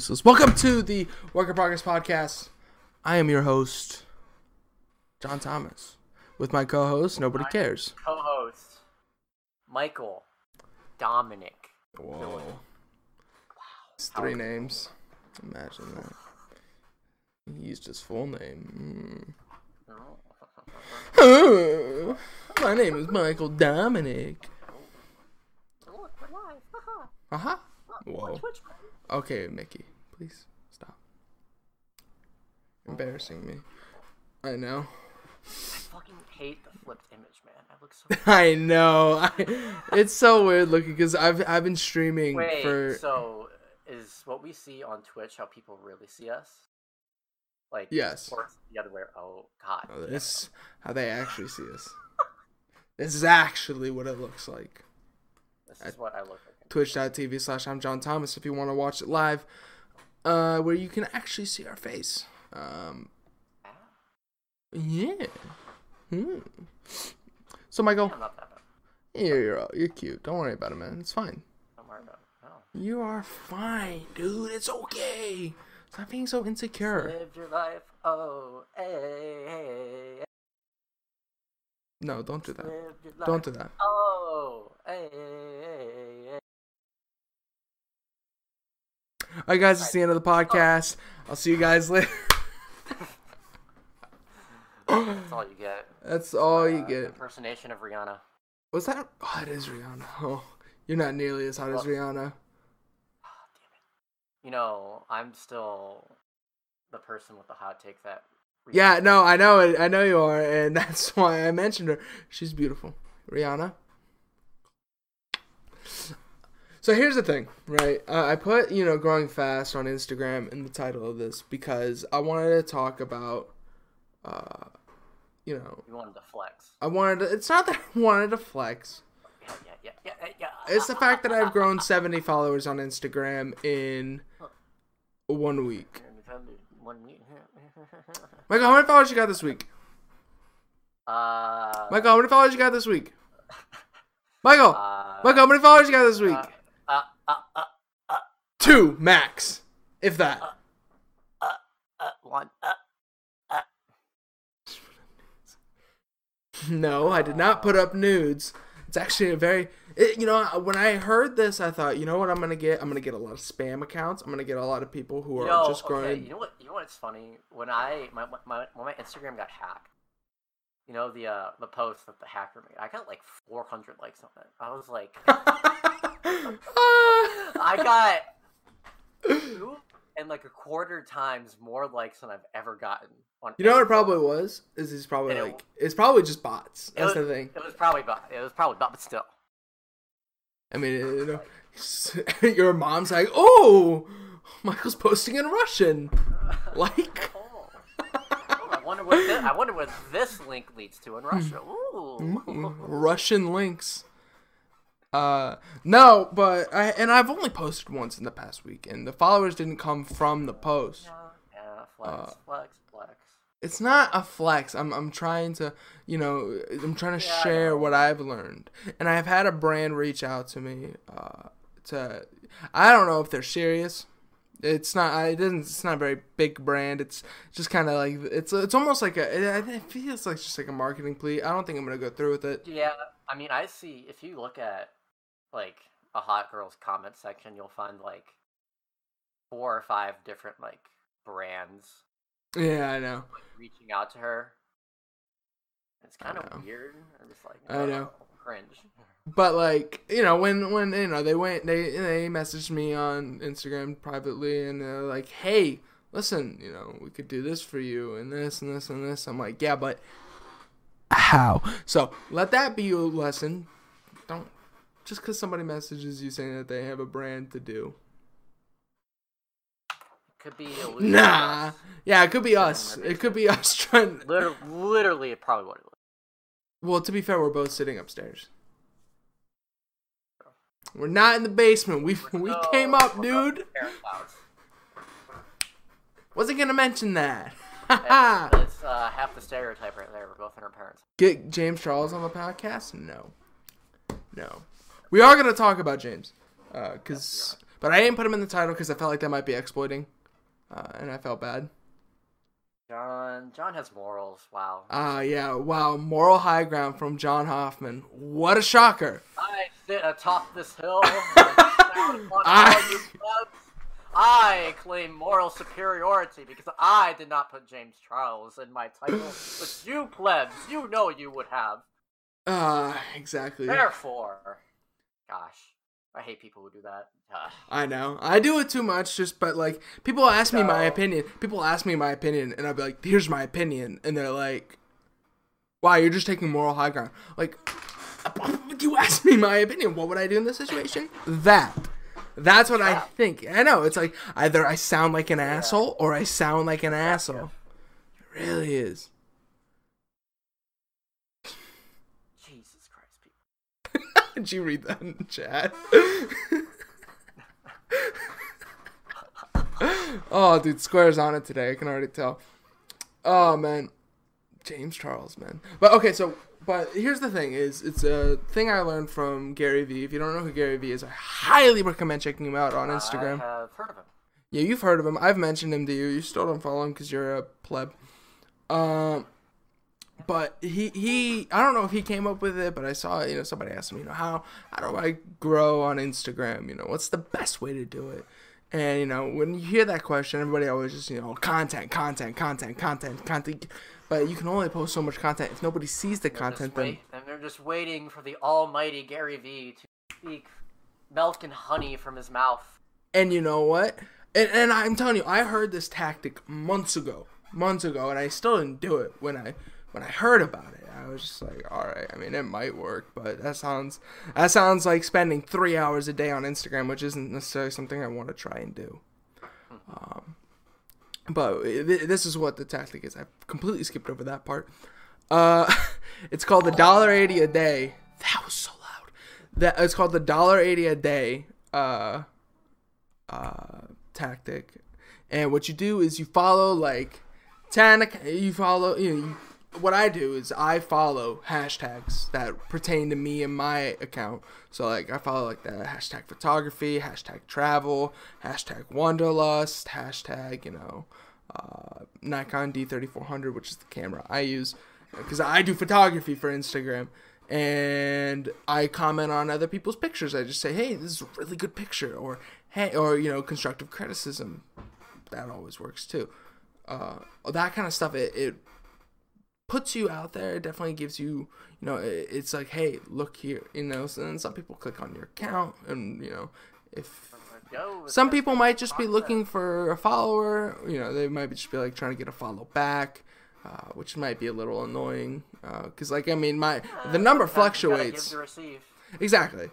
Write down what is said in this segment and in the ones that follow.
useless. Welcome to the Work in Progress podcast. I am your host, John Thomas, with my co-host. Nobody cares. co-host Michael Dominic. Whoa, Wow. it's three names. Imagine that. He used his full name. Mm. my name is Michael Dominic. Haha. Uh huh. Whoa. Okay, Mickey, please stop. Embarrassing me. I know. I fucking hate the flipped image, man. I look so. I know. I, it's so weird looking because I've I've been streaming Wait, for so is what we see on Twitch how people really see us? Like Yes. or the other way. Oh God. Oh, this is how they actually see us. This is actually what it looks like. This is what I look like. Twitch.tv slash I'm John Thomas if you want to watch it live, uh, where you can actually see our face. Um, Ah, yeah. Hmm. So Michael, I'm not that bad. you're, you're you're cute. Don't worry about it, man. It's fine. Don't worry about it. No. You are fine, dude. It's okay. Stop being so insecure. Live your life. Oh, hey, hey, hey. No, don't do that. Live your life. Don't do that. Oh, hey, hey, hey. All right, guys, it's the end of the podcast. I'll see you guys later. That's all you get. That's all you Uh, get. Impersonation of Rihanna. Was that? Oh, it is Rihanna. Oh, you're not nearly as hot as Rihanna. Damn it. You know, I'm still the person with the hot take that. Rihanna- Yeah, no, I know it. I know you are, and that's why I mentioned her. She's beautiful, Rihanna. So here's the thing, right? Uh, I put you know growing fast on Instagram in the title of this because I wanted to talk about, uh, you know, You wanted to flex. I wanted. To, it's not that I wanted to flex. Yeah, yeah, yeah, yeah, yeah. It's the fact that I've grown 70 followers on Instagram in one week. One week. Michael, how many followers you got this week? Uh, Michael, how many followers you got this week? Michael, uh, Michael, how many followers you got this week? uh, uh, uh, uh, Two max, if that. uh, one, uh, uh. No, I did not put up nudes. It's actually a very, it, you know, when I heard this, I thought, you know what, I'm gonna get. I'm gonna get a lot of spam accounts. I'm gonna get a lot of people who are Yo, just growing. okay, you know what? You know what's funny? When I my, my when my Instagram got hacked, you know the uh the post that the hacker made, I got like 400 likes on it. I was like, I got two and like a quarter times more likes than I've ever gotten on. You know what it probably was? Is it's probably And it- like it's probably just bots. That's was, the thing. It was probably bot. It was probably bot, but still. I mean, you know, your mom's like, "Oh, Michael's posting in Russian." Like, Oh. Oh, I wonder what this, I wonder what this link leads to in Russia. Ooh. Russian links. Uh, no, but I and I've only posted once in the past week, and the followers didn't come from the post. Yeah, flex, Uh, flex, flex. It's not a flex. I'm I'm trying to, you know, I'm trying to Yeah, share what I've learned, and I've had a brand reach out to me. Uh, to I don't know if they're serious. It's not. I- It doesn't. It's not a very big brand. It's just kind of like it's. It's almost like a. It, it feels like just like a marketing plea. I don't think I'm gonna go through with it. Yeah, I mean, I see. If you look at like a hot girl's comment section, you'll find like four or five different like brands Yeah, I know. like, reaching out to her. It's kind of weird. I'm just like, I know. "Oh, cringe. But like you know, when when you know they went, they they messaged me on Instagram privately, and they're like, "Hey, listen, you know, we could do this for you, and this and this and this." I'm like, "Yeah, but how?" So let that be your lesson. Just because somebody messages you saying that they have a brand to do. Could be. Nah, yeah, it could be us. It could be us trying. Literally, literally, probably what it was. Well, to be fair, we're both sitting upstairs. We're not in the basement. We we No, came up, dude. Wasn't gonna mention that. That's, that's uh, half the stereotype right there. We're both in our parents. Get James Charles on the podcast? No, no. We are gonna talk about James, uh, cause But I didn't put him in the title because I felt like that might be exploiting, uh, and I felt bad. John John has morals. Wow. Ah, uh, yeah, wow, moral high ground from John Hoffman. What a shocker! I sit atop this hill. I... I claim moral superiority because I did not put James Charles in my title, but you plebs, you know you would have. Ah, uh, exactly. Therefore, gosh, I hate people who do that. I know. I do it too much, just but like people ask me my opinion. People ask me my opinion, and I'll be like, "Here's my opinion," and they're like, "Wow, you're just taking moral high ground." Like, you asked me my opinion. What would I do in this situation? That. That's what I think. I know. It's like either I sound like an yeah. asshole or I sound like an asshole. It really is. Jesus Christ, people. Did you read that in the chat? oh, dude, Square's on it today. I can already tell. Oh man, James Charles, man. But okay, so but here's the thing: is it's a thing I learned from Gary Vee. If you don't know who Gary Vee is, I highly recommend checking him out on Instagram. I have heard of him. Yeah, you've heard of him. I've mentioned him to you. You still don't follow him because you're a pleb. Um, but he he I don't know if he came up with it, but I saw you know somebody asked me you know how how do I grow on Instagram? You know what's the best way to do it? And you know when you hear that question, everybody always just you know content, content, content, content, content. But you can only post so much content if nobody sees the content. Then and they're just waiting for the almighty Gary Vee to speak milk and honey from his mouth. And you know what? And, and I'm telling you, I heard this tactic months ago, months ago, and I still didn't do it when I when I heard about it. I was just like, all right. I mean, it might work, but that sounds that sounds like spending three hours a day on Instagram, which isn't necessarily something I want to try and do. Um, but this is what the tactic is. I completely skipped over that part. Uh, it's called the dollar eighty a day. That was so loud. That it's called the dollar eighty a day uh, uh, tactic. And what you do is you follow like ten. You follow you know. You, what I do is I follow hashtags that pertain to me and my account. So like I follow like the hashtag photography, hashtag travel, hashtag wanderlust, hashtag you know uh, Nikon D3400, which is the camera I use because I do photography for Instagram. And I comment on other people's pictures. I just say, "Hey, this is a really good picture," or "Hey," or you know, constructive criticism. That always works too. Uh, that kind of stuff. It, it puts you out there. It definitely gives you, you know, it, it's like, hey, look here, you know. So then some people click on your account, and you know, if some people might just be looking for a follower, you know, they might just be like trying to get a follow back. Uh, which might be a little annoying, because uh, like I mean, my the number fluctuates. Exactly.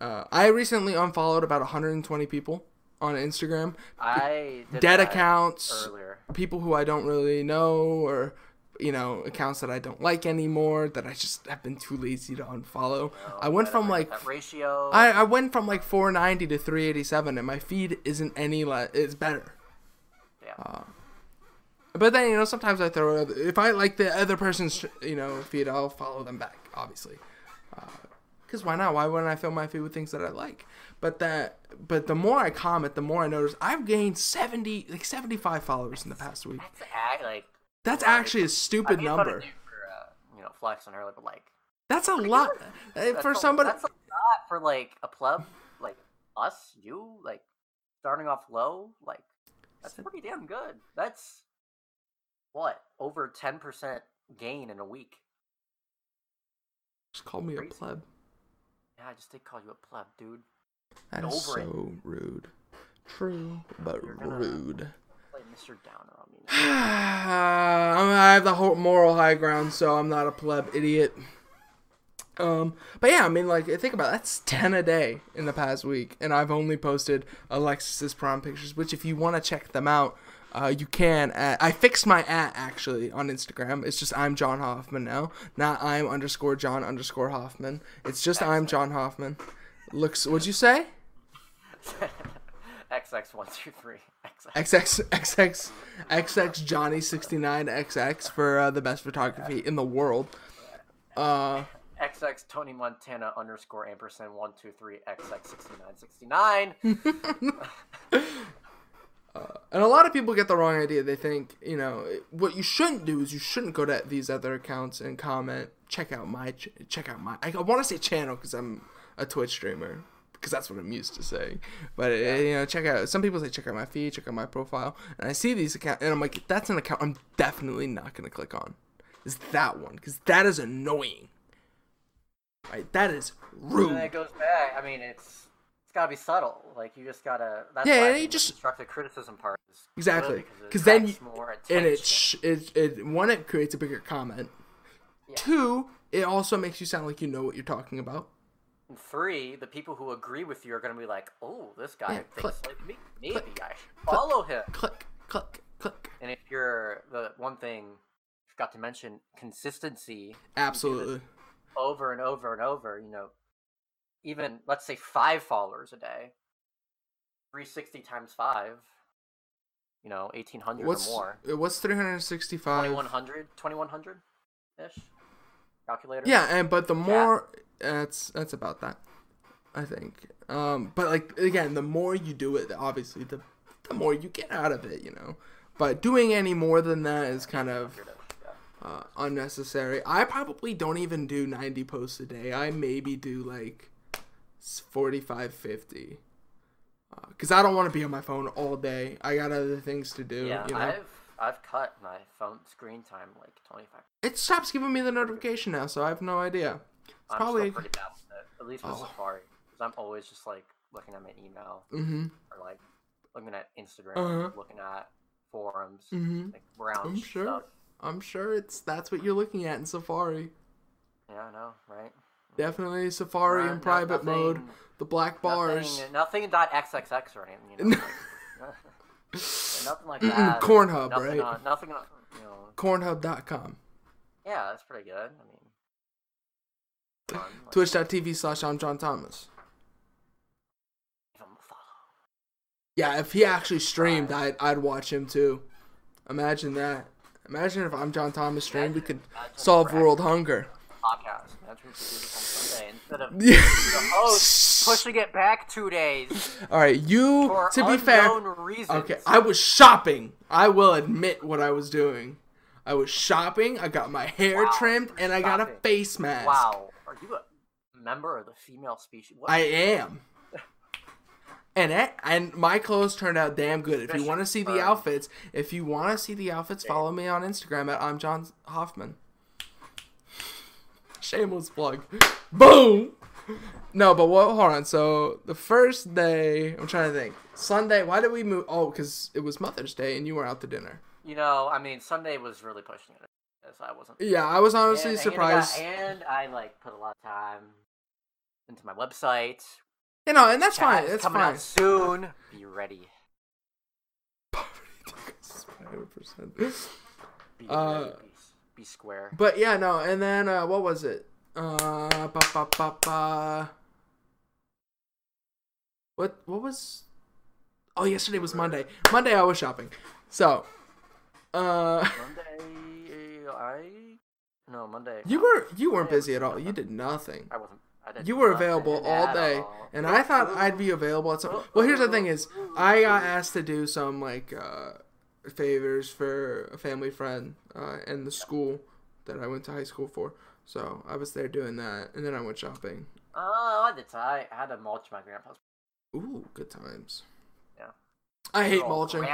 Uh, I recently unfollowed about 120 people on Instagram. I dead accounts, earlier. people who I don't really know, or you know accounts that I don't like anymore that I just have been too lazy to unfollow. Oh, I went from like ratio. I, I went from like 490 to 387, and my feed isn't any less. It's better. Yeah. Uh, but then you know sometimes I throw if I like the other person's you know feed, I'll follow them back. Obviously. Because uh, why not? Why wouldn't I fill my feed with things that I like? But that, but the more I comment, the more I notice I've gained seventy, like seventy-five followers in the past week. That's like that's actually a stupid I number. For, uh, you know, flexing early, but like that's a lot that's for a, somebody. That's a lot for like a pleb like us, you like starting off low. Like that's pretty damn good. That's what over ten percent gain in a week. Just call me Crazy. a pleb. Yeah, I just did call you a pleb, dude. That is so it. rude. True, but rude. Mr. Downer on me. I have the whole moral high ground, so I'm not a pleb idiot. Um, but yeah, I mean, like, think about it. that's ten a day in the past week, and I've only posted Alexis's prom pictures. Which, if you want to check them out, uh, you can. At, I fixed my at actually on Instagram. It's just I'm John Hoffman now, not I'm underscore John underscore Hoffman. It's just I'm John Hoffman. Looks. What'd you say? XX one two three. XX XX XX Johnny sixty nine XX for uh, the best photography in the world. Uh, XX Tony Montana underscore ampersand one two three XX sixty nine sixty nine. Uh, and a lot of people get the wrong idea. They think, you know, what you shouldn't do is you shouldn't go to these other accounts and comment, check out my, ch- check out my. I want to say channel because I'm a Twitch streamer because that's what I'm used to saying. But uh, you know, check out. Some people say check out my feed, check out my profile, and I see these accounts, and I'm like, that's an account I'm definitely not gonna click on. Is that one because that is annoying. Right, that is rude. And it goes back. I mean, it's it's gotta be subtle. Like you just gotta. That's Yeah, I you just- constructive criticism part is Exactly, because then you, and it, sh- it it one it creates a bigger comment. Yeah. Two, it also makes you sound like you know what you're talking about. And three, the people who agree with you are gonna be like, "Oh, this guy Yeah, thinks click, like me. Maybe click, I should follow him." Click, click, click. And if you're the one thing I forgot to mention, consistency Absolutely. over and over and over. You know, even let's say five followers a day, three sixty times five. You know, eighteen hundred or What's more. Uh, what's 365? 2100 2100 ish calculator Yeah, and but the more that's that's about that. I think. Um but like again, the more you do it, obviously the the more you get out of it, you know. But doing any more than that is kind of uh, unnecessary. I probably don't even do 90 posts a day. I maybe do like s- 45, 50. Because I don't want to be on my phone all day. I got other things to do. yeah you know? i've i've cut my phone screen time like 25 It stops giving me the notification now, so I have no idea. I'm probably. pretty bad with it at least with Oh. safari because i'm always just like looking at my email Mm-hmm. or like looking at instagram Uh-huh. looking at forums Mm-hmm. like brown I'm sure. stuff I'm sure it's that's what you're looking at in Safari. yeah i know right Definitely Safari in private mode. The black bars. nothing, nothing dot xxx or anything you know like, nothing like that Cornhub, nothing right? on, nothing on, you know Cornhub.com. Yeah, that's pretty good. I mean, Twitch.tv slash I'm John Thomas. give 'em a follow. Yeah, if he actually streamed, I'd, I'd watch him too. Imagine that. Imagine if I'm John Thomas streamed, we could solve world hunger. podcast. We could do this on Sunday instead of the host pushing it back two days All right, you. To be fair, reasons. okay, I was shopping. I will admit what I was doing. I was shopping. I got my hair Wow, trimmed, and I got a face mask. Wow, are you a member of the female species? What? I am. And and my clothes turned out damn good. If you want to see the outfits, if you want to see the outfits, follow me on Instagram at I'm John Hoffman. Shameless plug. Boom. No, but what? Hold on. So the first day, I'm trying to think. Sunday. Why did we move? Oh, because it was Mother's Day and you were out to dinner. You know, I mean, Sunday was really pushing it. As I wasn't. Yeah, I was honestly And- and I surprised. And I like put a lot of time into my website. you know, and that's Chat fine. That's coming fine. out soon. Be ready. 100%. Be Uh, ready. Be, be square. But yeah, no, and then uh, what was it? Uh, ba, ba, ba, ba. What what was? Oh, yesterday was Monday. Monday I was shopping. So, uh, Monday, I no Monday. you were you weren't busy at all. You did nothing. I wasn't. I did You were nothing available all at day, all. and I thought I'd be available at some. Well, here's the thing: is I got asked to do some like uh, favors for a family friend uh, and the school that I went to high school for. So I was there doing that, and then I went shopping. Oh, I did. I had to mulch my grandpa's. Ooh, good times. Yeah. I hate mulching.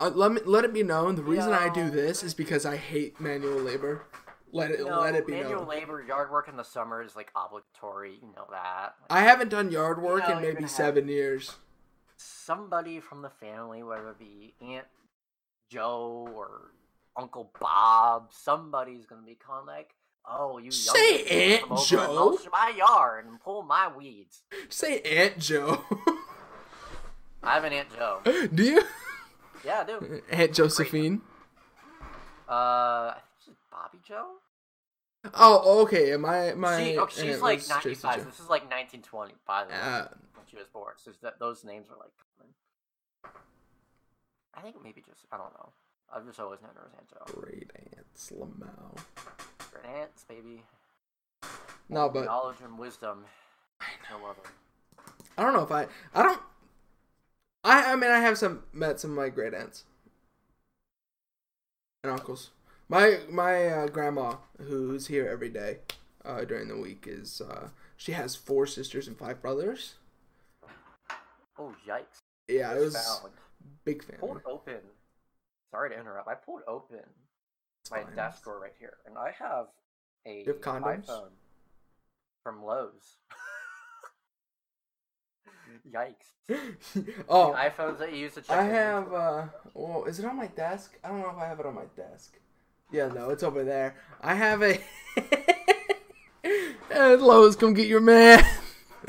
Uh, let me let it be known. The reason I do this is because I hate manual labor. Let it No, let it be known. manual known. labor, yard work in the summer is like obligatory. You know that. I haven't done yard work know in maybe seven years. somebody from the family, whether it be Aunt Joe or Uncle Bob, somebody's gonna be calling like, "Oh, you Say Aunt come over and Joe. my yard and pull my weeds." Say Aunt Joe. I have an Aunt Joe. do you? Yeah, I do. Aunt Josephine. Uh, I think she's Bobby Joe. Oh, okay. My my. she, okay, she's like 95. Jo. This is like 1920, by the way, Uh, when she was born. So that those names are like common. I think maybe just I don't know. I've just always known her as Aunt Joe. great Aunt Lamau. Great aunts, baby. No, but Knowledge and wisdom. I know. No other. I don't know if I I don't I I mean I have some met some of my great aunts and uncles. My my uh, grandma who's here every day uh, during the week is uh, she has four sisters and five brothers. Oh yikes! Yeah, it was Found. big fan. I Pulled open. Sorry to interrupt. I pulled open It's my fine. desk drawer right here, and I have a have iPhone from Lowe's. Yikes! oh, The iPhones that you use to check. I have. inventory. uh Well, is it on my desk? I don't know if I have it on my desk. Yeah, no, it's over there. I have a. hey, Lowe's, come get your man.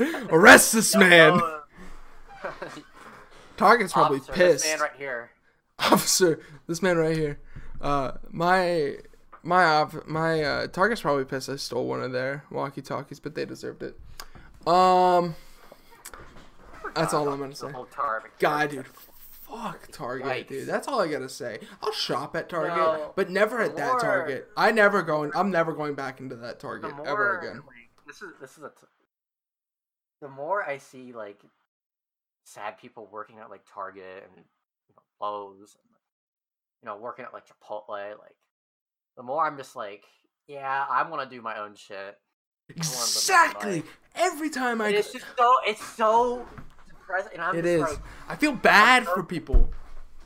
Arrest this No, man. Lowe's. Target's probably Officer, pissed. This man right here. Officer, this man right here. Uh, my my op- my uh, Target's probably pissed. I stole one of their walkie talkies, but they deserved it. Um, that's all I'm gonna say. God, dude, fuck Target, Yikes. dude. That's all I gotta say. I'll shop at Target, but never at that more- Target. I never going. I'm never going back into that Target more, ever again. like, this is this is a. T- the more I see like sad people working at like Target and you know, Lowe's, and, you know, working at like Chipotle, like the more I'm just like, yeah, I want to do my own shit. Exactly. Every time I, And it's just so it's so And I'm it is. like, I feel bad for people.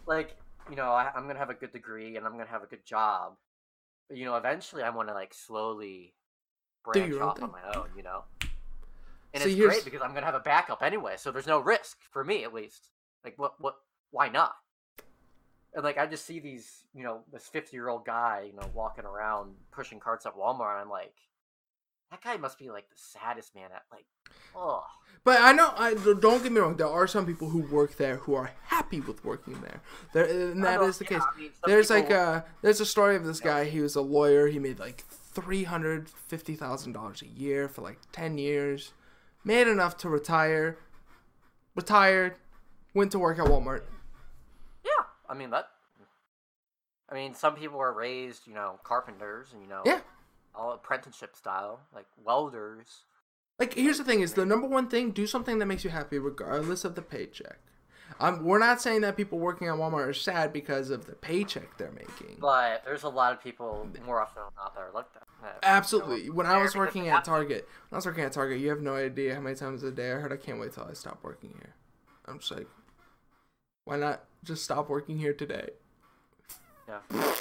like you know, I, I'm gonna have a good degree and I'm gonna have a good job. But you know, eventually I want to like slowly branch off on my own. You know, and See, it's here's- great because I'm gonna have a backup anyway, so there's no risk for me at least. Like, what, what, why not? And like, I just see these, you know, this 50 year old guy, you know, walking around pushing carts at Walmart, and I'm like, that guy must be like the saddest man at like, oh, But I know. I don't get me wrong. There are some people who work there who are happy with working there. There, and that is the case. There's like a uh, there's a story of this guy. He was a lawyer. He made like three hundred fifty thousand dollars a year for like ten years. Made enough to retire. Retired. Went to work at Walmart. Yeah, I mean that. I mean, some people are raised, you know, carpenters, and you know, Yeah. All apprenticeship style, like welders. Like here's the thing: is the number one thing. Do something that makes you happy, regardless of the paycheck. Um, we're not saying that people working at Walmart are sad because of the paycheck they're making. But there's a lot of people more often than not that are like that. Absolutely. When I was working at. Target, when I was working at Target, you have no idea how many times a day I heard I can't wait till I stop working here. I'm just like, why not just stop working here today? Yeah.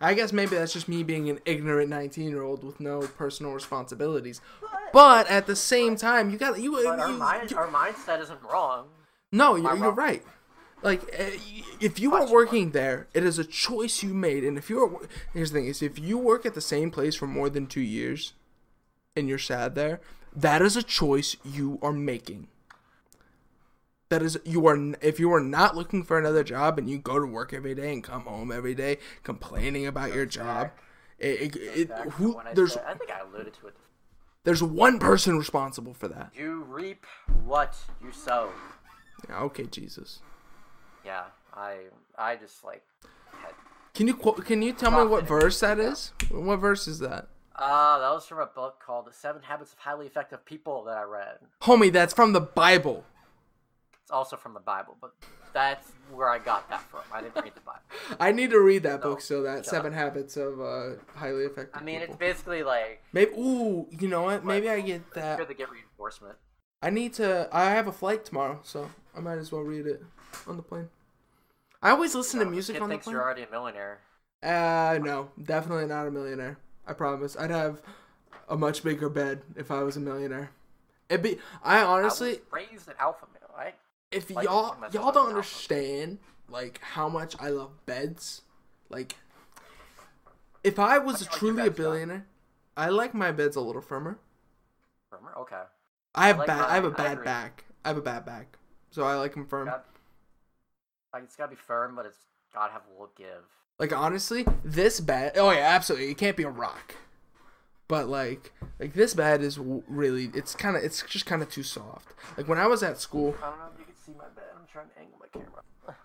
I guess maybe that's just me being an ignorant 19 year old with no personal responsibilities. But at the same time, you got you. But our you- mind, you- our mindset isn't wrong. no, you're, you're right. Like, uh, if you are working there, it is a choice you made. And if you're, here's the thing: is if you work at the same place for more than two years, and you're sad there, that is a choice you are making. That is, you are. If you are not looking for another job and you go to work every day and come home every day complaining about your job, it, it, it, who I there's said- I think I alluded to it. there's one person responsible for that. You reap what you sow. Yeah, okay, Jesus. Yeah, I, I just like. Had, Can you quote? Can you tell me what verse that is? What verse is that? uh, that was from a book called "The Seven Habits of Highly Effective People" that I read. Homie, that's from the Bible. It's also from the Bible, but that's where I got that from. I didn't read the Bible. I need to read that No, book. So that Seven Habits of uh, Highly Effective I mean, it's basically like Maybe. Ooh, you know what? Maybe I get that. good to get reinforcement. I need to. I have a flight tomorrow, so I might as well read it on the plane. I always listen to Uh, music on the thinks plane. you're already a millionaire. Uh, no, definitely not a millionaire. I promise. I'd have a much bigger bed if I was a millionaire. It'd be. I honestly, I was raised an alpha male. I if like y'all y'all don't understand like how much I love beds, like if I was do like truly a billionaire, I like my beds a little firmer. firmer. Okay. I have like bad. I have a mine. I bad back. I have a bad back, so I like them firm. Like it's gotta be firm, but it's gotta have a little give. Like honestly, this bed. Oh yeah, absolutely. It can't be a rock. But like, like this bed is w- really. It's kind of. It's just kind of too soft. Like when I was at school. I don't know if you can see my bed. I'm trying to angle my camera.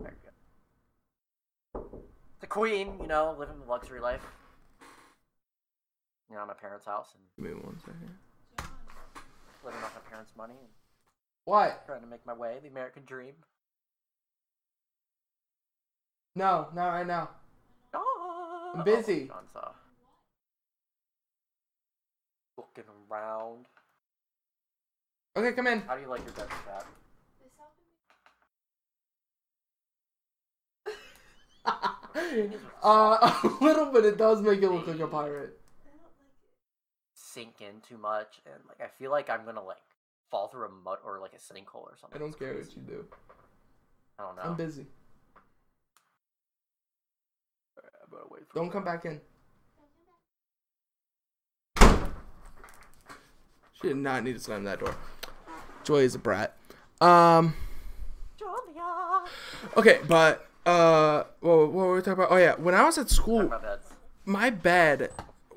There you go. The queen, you know, living the luxury life. you know, at my parents' house and Give me one second. living off my parents' money and What? trying to make my way, the American dream. No, not right now. Ah, I'm busy. Oh, John's, uh, looking around. Okay, come in. How do you like your bed, Cat? uh, a little bit. It does make it look like a pirate. Sink in too much, and like I feel like I'm gonna like fall through a mud or like a sinkhole or something. I don't care what you do. I don't know. I'm busy. I'm wait for Don't come back in. She did not need to slam that door. Joy is a brat. Um. Julia. Okay, but uh, well, what were we talking about? Oh yeah, when I was at school, My my bed.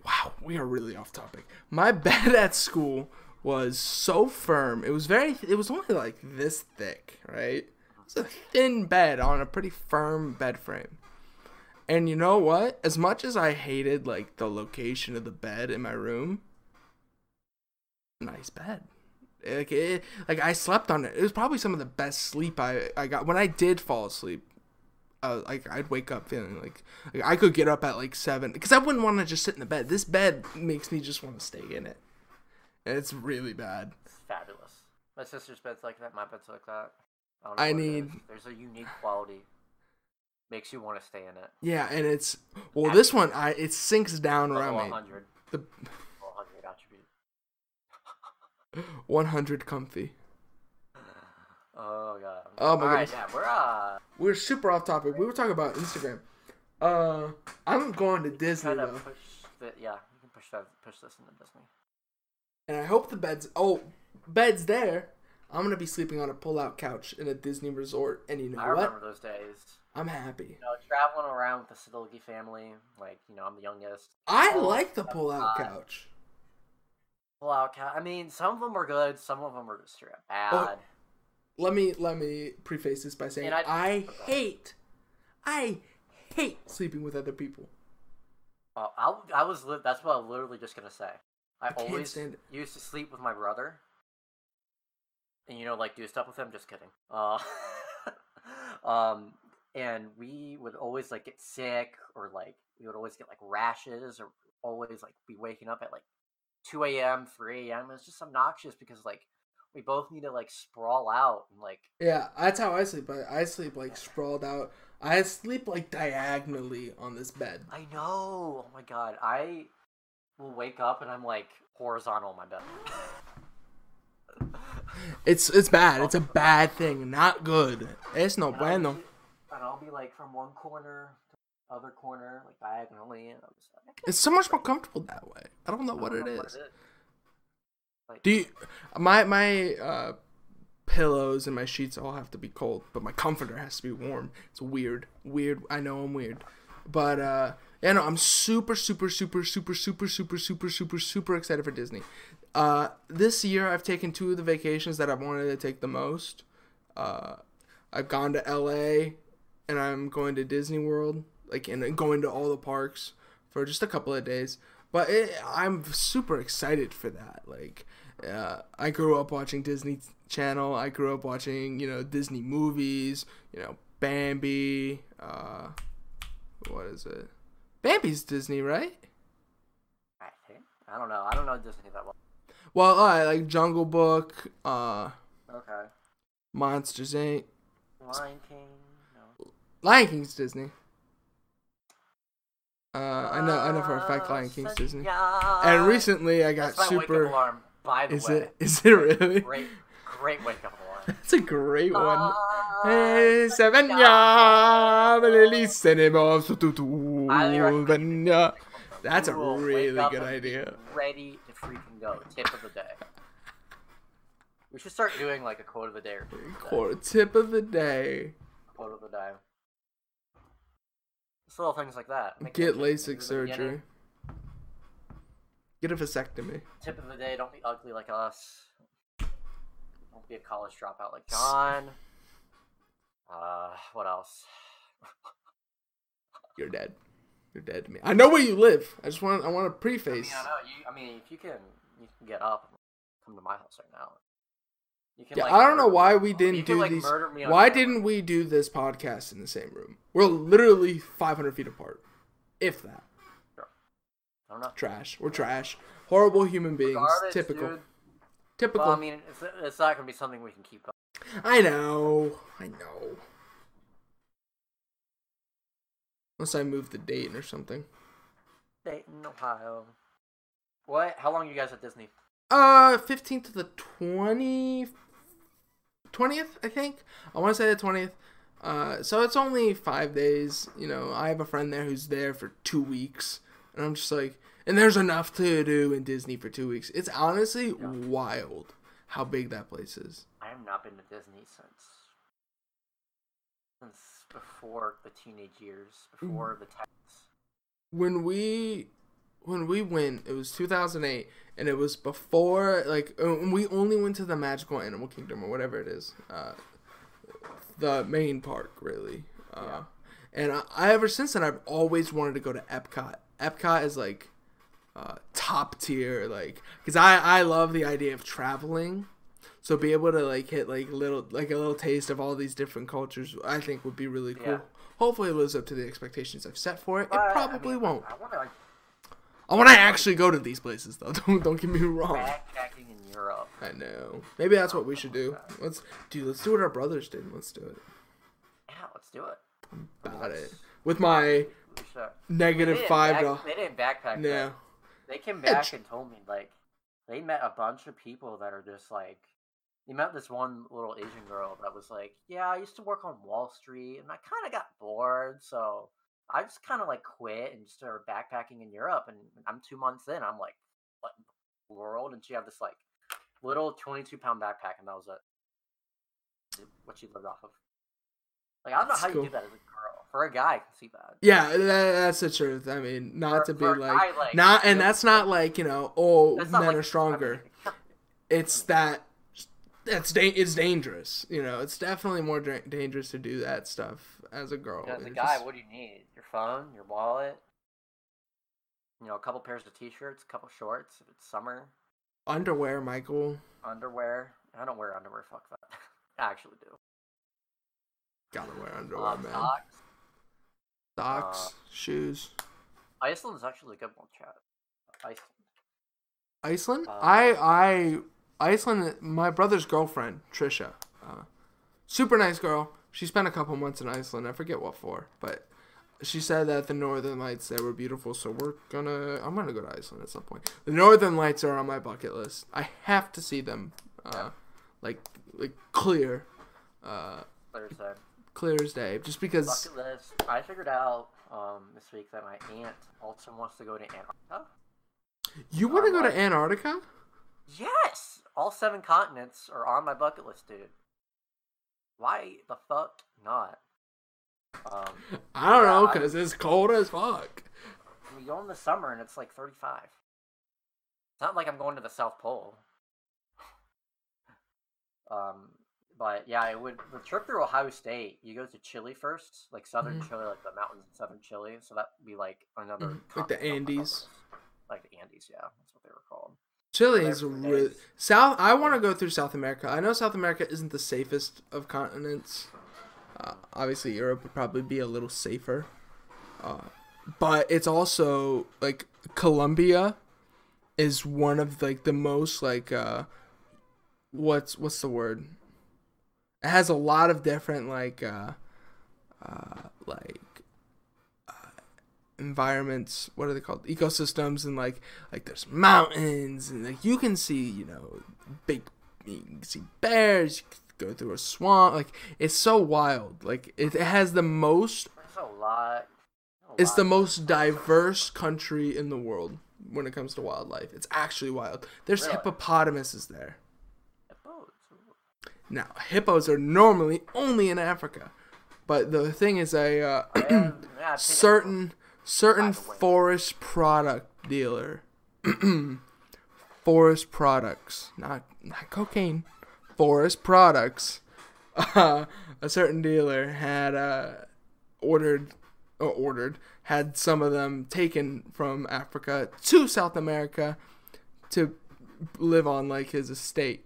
Wow, we are really off topic. My bed at school was so firm. It was very. It was only like this thick, right? It's a thin bed on a pretty firm bed frame. And you know what? As much as I hated like the location of the bed in my room, nice bed. Like it, like I slept on it. It was probably some of the best sleep I I got when I did fall asleep. Uh, like I'd wake up feeling like, like I could get up at like seven because I wouldn't want to just sit in the bed. This bed makes me just want to stay in it. And it's really bad. It's fabulous. My sister's bed's like that. My bed's like that. I, don't know I need- There's a unique quality. Makes you want to stay in it. Yeah, and it's well this one I it sinks down around me. 100. The Level 100 attribute. 100 comfy. Oh god. Oh, my Alright, goodness. yeah, we're uh We're super off topic. We were talking about Instagram. Uh, I'm going to Disney trying to though, push the yeah, you can push that push this into Disney. and I hope the bed's oh bed's there. I'm gonna be sleeping on a pull-out couch in a Disney resort, and you know I what? remember those days. I'm happy. You know, traveling around with the Sidilgi family, like, you know, I'm the youngest. I like the pull-out couch. Pull out cat. I mean, some of them were good, some of them were just straight up bad. Let me let me preface this by saying I- I hate, I hate sleeping with other people. Well, I, I was li- that's what I was literally just gonna say. I, can't always used to sleep with my brother, and you know, like do stuff with him. Just kidding. Uh, um, and we would always like get sick, or like we would always get like rashes, or always like be waking up at like two a.m., three a.m. It's just obnoxious because like we both need to like sprawl out and like Yeah, that's how I sleep. I, I sleep like sprawled out. I sleep like diagonally on this bed. I know. Oh my god, I will wake up and I'm like horizontal in my bed. It's it's bad. It's a bad thing. Not good. It's no And I'll bueno. be- And I'll be like from one corner other corner, like diagonally, and I'm just like, It's so much more comfortable that way. I don't know I what don't it know is. Like, Do you, my my uh, pillows and my sheets all have to be cold, but my comforter has to be warm. It's weird. Weird. I know I'm weird, but uh, yeah, no, I'm super super super super super super super super super excited for Disney. Uh, this year I've taken two of the vacations that I've wanted to take the most. Uh, I've gone to LA, and I'm going to Disney World, like and going to all the parks for just a couple of days. But it, I'm super excited for that. Like, uh, I grew up watching Disney Channel. I grew up watching, you know, Disney movies. You know, Bambi. Uh, what is it? Bambi's Disney, right? I think I don't know. I don't know Disney that well. Well, I like Jungle Book. Uh, Okay. Monsters Inc. Lion King. No. Lion King's Disney. Uh, I know, I know for a fact Lion King's Disney. And recently, I got That's my super. wake-up alarm. By the Is way, it? Is it really? great, great wake-up alarm. That's a great one. Ah, Hey, Senor. Sevenya, bellissimo, su tu tu, Highly recommend. That's a really good idea. Ready to freaking go. Tip of the day. We should start doing like a quote of the day or two. Core tip of the day: Quote of the day. Little things like that. Make Get. LASIK surgery. Get a vasectomy. Tip of the day: Don't be ugly like us. Don't be a college dropout like John. Uh, what else? You're dead. You're dead to me. I know where you live. I just want I want to I mean, preface. I know you. I mean, if you can, you can get up and come to my house right now. You can, Yeah, like, I don't know why we didn't can, do like, these. Why camera. didn't we do this podcast in the same room? We're literally 500 feet apart, if that. I don't know. Trash. We're trash. Horrible human beings. Regardless, Typical. dude. Typical. Well, I mean, it's, it's not gonna be something we can keep up. I know. I know. Unless I move the date or something. Dayton, Ohio. What? How long are you guys at Disney? Uh, 15th to the 20th, 20th, I think. I want to say the 20th. Uh, so it's only five days. You know, I have a friend there who's there for two weeks. And I'm just like, and there's enough to do in Disney for two weeks. It's honestly wild how big that place is. I have not been to Disney since since before the teenage years, before Mm. the teens. when we when we went it was 2008 and it was before like uh, we only went to the magical animal kingdom or whatever it is uh the main park really. Uh Yeah. and I, I ever since then i've always wanted to go to epcot. Epcot is like uh top tier like because i i love the idea of traveling. So be able to like hit like little like a little taste of all these different cultures i think would be really cool. Yeah. hopefully it lives up to the expectations i've set for it. But, it probably mean, won't Oh, I want to like I want to actually go to these places though. Don't don't get me wrong. backpacking in Europe. I know. Maybe that's what we should do. Let's dude. Let's do what our brothers did. Let's do it. Yeah, let's do it. About it. With my We should. They didn't five dollars. They didn't backpack. No. Yeah. They came back and told me like they met a bunch of people that are just like they met this one little Asian girl that was like, "Yeah, I used to work on Wall Street and I kind of got bored, so I just kind of like quit and just started backpacking in Europe." And I'm two months in. I'm like, "What in the world?" And she had this like little 22 pound backpack, and that was it. What she lived off of. Like I don't know That's how cool. you do that as a girl. For a guy, I can see that. Yeah, that, that's the truth. I mean, not For- to be like, guy, like, not, and that's not like you know, oh, men like- are stronger. It's that it's da- it's dangerous. You know, it's definitely more dangerous to do that stuff as a girl. As a guy, just- what do you need? Phone, your wallet, you know, a couple pairs of t-shirts, a couple shorts if it's summer, underwear, Michael. underwear. I don't wear underwear. Fuck that. I actually do. Gotta wear underwear, Um, man. socks. Socks, uh, shoes. Iceland's actually a good one, chat. Iceland. Iceland? Uh, I I Iceland. My brother's girlfriend Trisha, uh, super nice girl. She spent a couple months in Iceland. I forget what for, but she said that the Northern Lights there were beautiful. So we're gonna. I'm gonna go to Iceland at some point. The Northern Lights are on my bucket list. I have to see them. Uh, like like clear, uh, clear as day. Just because. Bucket list. I figured out um, this week that my aunt also wants to go to Antarctica. You want to go to Antarctica? Yes, all seven continents are on my bucket list, dude. Why the fuck not? Um, I don't know, Yeah, I- cause it's cold as fuck. we go in the summer and it's like 35. It's not like I'm going to the South Pole. Um, but yeah, it would the trip through Ohio State. You go to Chile first, like southern Mhm. Chile, like the mountains in southern Chile. So that'd be like another Mhm, like the continent on my bucket Andes. like the Andes. Yeah, that's what they were called. Chile is really. South. I want to go through South America. I know South America isn't the safest of continents. Uh, obviously, Europe would probably be a little safer, uh, but it's also like Colombia is one of like the most like uh, what's what's the word? It has a lot of different like uh, uh, like environments. What are they called? Ecosystems and like like there's mountains and like you can see you know big you can see bears you can go through a swamp like it's so wild. Like it, it has the most There's a lot. a it's the most diverse country in the world when it comes to wildlife. It's actually wild. There's Really? hippopotamuses there. Hippos, now hippos are normally only in africa but the thing is a uh, Yeah, yeah, I've seen it certain certain By the way. forest product dealer forest products not not cocaine forest products uh, a certain dealer had uh, ordered or ordered had some of them taken from Africa to South America to live on like his estate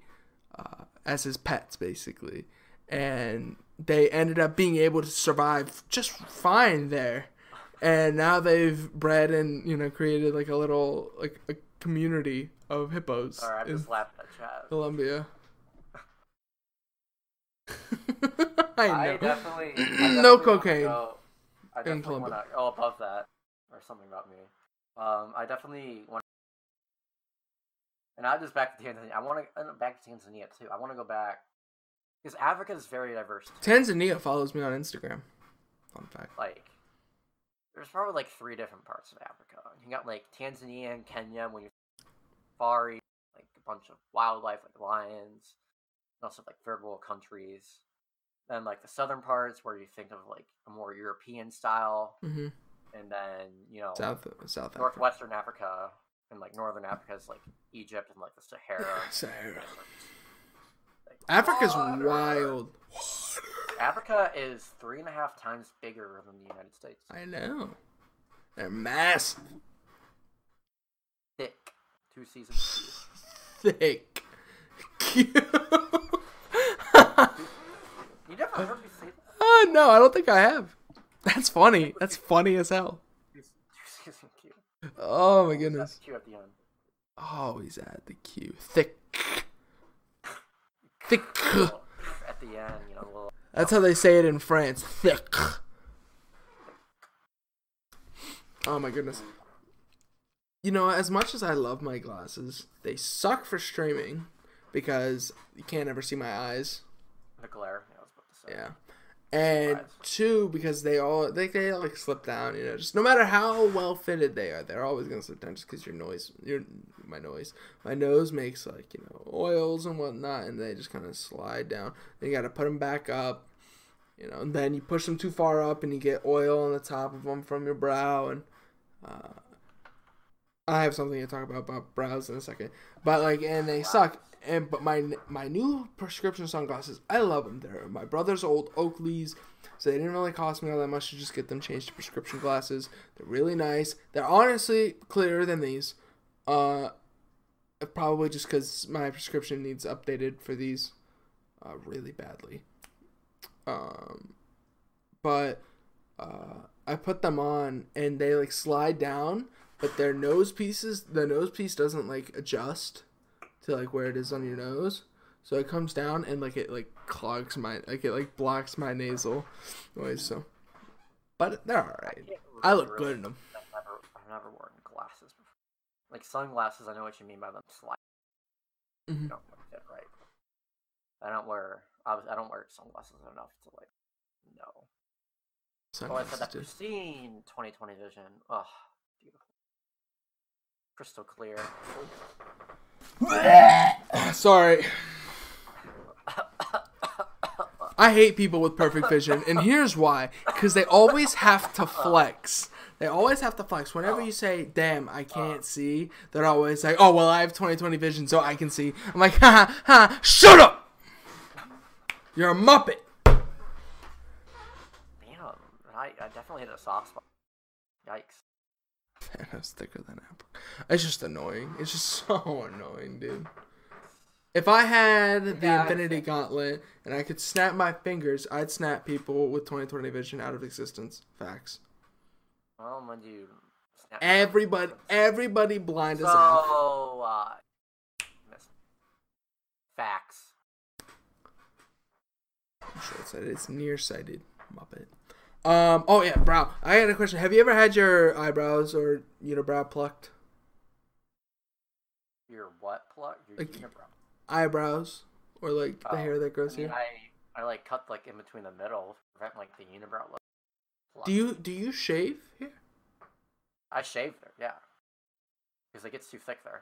uh, as his pets, basically, and they ended up being able to survive just fine there. And now they've bred and you know created like a little like a community of hippos Sorry, in just laughing at. Colombia. I know. I definitely. I No definitely wanna cocaine Go, I definitely Colombia. want to go above that, or something about me. Um, I definitely want, and not just back to Tanzania. I want to back to Tanzania too. I want to go back because Africa is very diverse. Tanzania follows me on Instagram. Fun fact. Like, there's probably like three different parts of Africa. You got like Tanzania and Kenya when you're safari, like a bunch of wildlife like lions, also like third world countries. Then like the southern parts where you think of like a more European style, hmm and then you know South South Africa. northwestern Africa and like northern Africa is like Egypt and like the Sahara. Sahara. Like, Africa's water. wild. Africa is three and a half times bigger than the United States. I know. They're massive, Thick. Two seasons. thick, cute. You never heard me say that? oh no, I don't think I have. That's funny. That's funny as hell. Two two season cute. Oh my goodness. That's cute at the end. Oh, Always add the Q. Thick. Thick. At the end, you know, little. That's how they say it in France. Thick. Oh my goodness. You know, as much as I love my glasses, they suck for streaming because you can't ever see my eyes. The glare. Yeah, I was about to say. Yeah. And two, because they all they they like slip down, you know, just no matter how well fitted they are, they're always gonna slip down just because your noise your my noise. My nose makes like, you know, oils and whatnot and they just kinda slide down. Then you gotta put them back up. You know, and then you push them too far up and you get oil on the top of them from your brow and uh I have something to talk about about brows in a second, but like, and they suck. And but my my new prescription sunglasses, I love them. They're my brother's old Oakleys, so they didn't really cost me all that much to just get them changed to prescription glasses. They're really nice. They're honestly clearer than these. Uh, probably just because my prescription needs updated for these, uh, really badly. Um, but uh, I put them on and they like slide down, but their nose pieces, the nose piece doesn't like adjust to like where it is on your nose. So it comes down and like it like clogs my like it like blocks my nasal noise. So, but they're all right. can't I look really- good in them. I've never, I've never worn glasses before. Like sunglasses, I know what you mean by them slide. Mhm. Don't like that, right? I don't wear. I, I don't wear sunglasses enough to like know. Oh, I said that pristine 2020 vision. Ugh, crystal clear. Sorry. I hate people with perfect vision, and here's why: because they always have to flex. They always have to flex. Whenever you say, "Damn, I can't see," they're always like, "Oh well, I have 20/20 vision, so I can see." I'm like, "Ha ha ha! Shut up! You're a muppet." Damn, I, I definitely hit a soft spot. Yikes. Thanos thicker than apple. It's just annoying. It's just so annoying, dude. If I had the Yeah, Infinity Gauntlet and I could snap my fingers, I'd snap people with 2020 vision out of existence. Facts. Well, when you snap Everybody, everybody blind so as F. uh, facts. I'm sure it said it's nearsighted. Muppet. Um. Oh yeah, brow. I had a question. Have you ever had your eyebrows or unibrow plucked? Your what plucked? Your Like- unibrow. Eyebrows or like the Oh, hair that grows I mean, here? I I like cut like in between the middle, to prevent like the unibrow look. Do you do you shave here? I shave there, yeah, because it gets too thick there.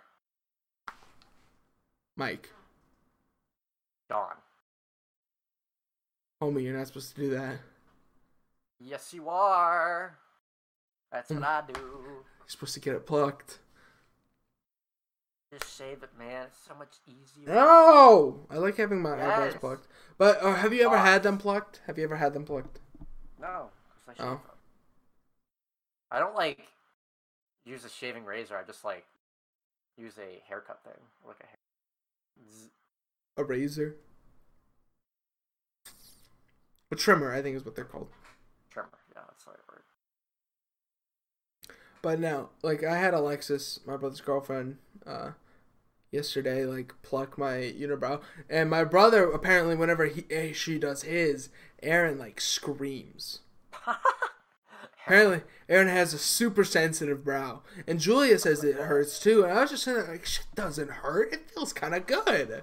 Mike, Gone. homie, you're not supposed to do that. Yes, you are. That's what I do. You're supposed to get it plucked. Just shave it, man. It's so much easier. No, I like having my eyebrows plucked. But uh, have you ever had them plucked? Have you ever had them plucked? No, I shave Oh. them. I don't like use a shaving razor. I just like use a haircut thing, like a hair. A razor. A trimmer, I think is what they're called. Yeah, that's the right word. But now, like I had Alexis, my brother's girlfriend, uh, yesterday, like pluck my unibrow, and my brother apparently, whenever he eh, she does his, Aaron like screams. Apparently, Aaron has a super sensitive brow, and Julia says it hurts too. And I was just saying, like, shit doesn't hurt. It feels kind of good.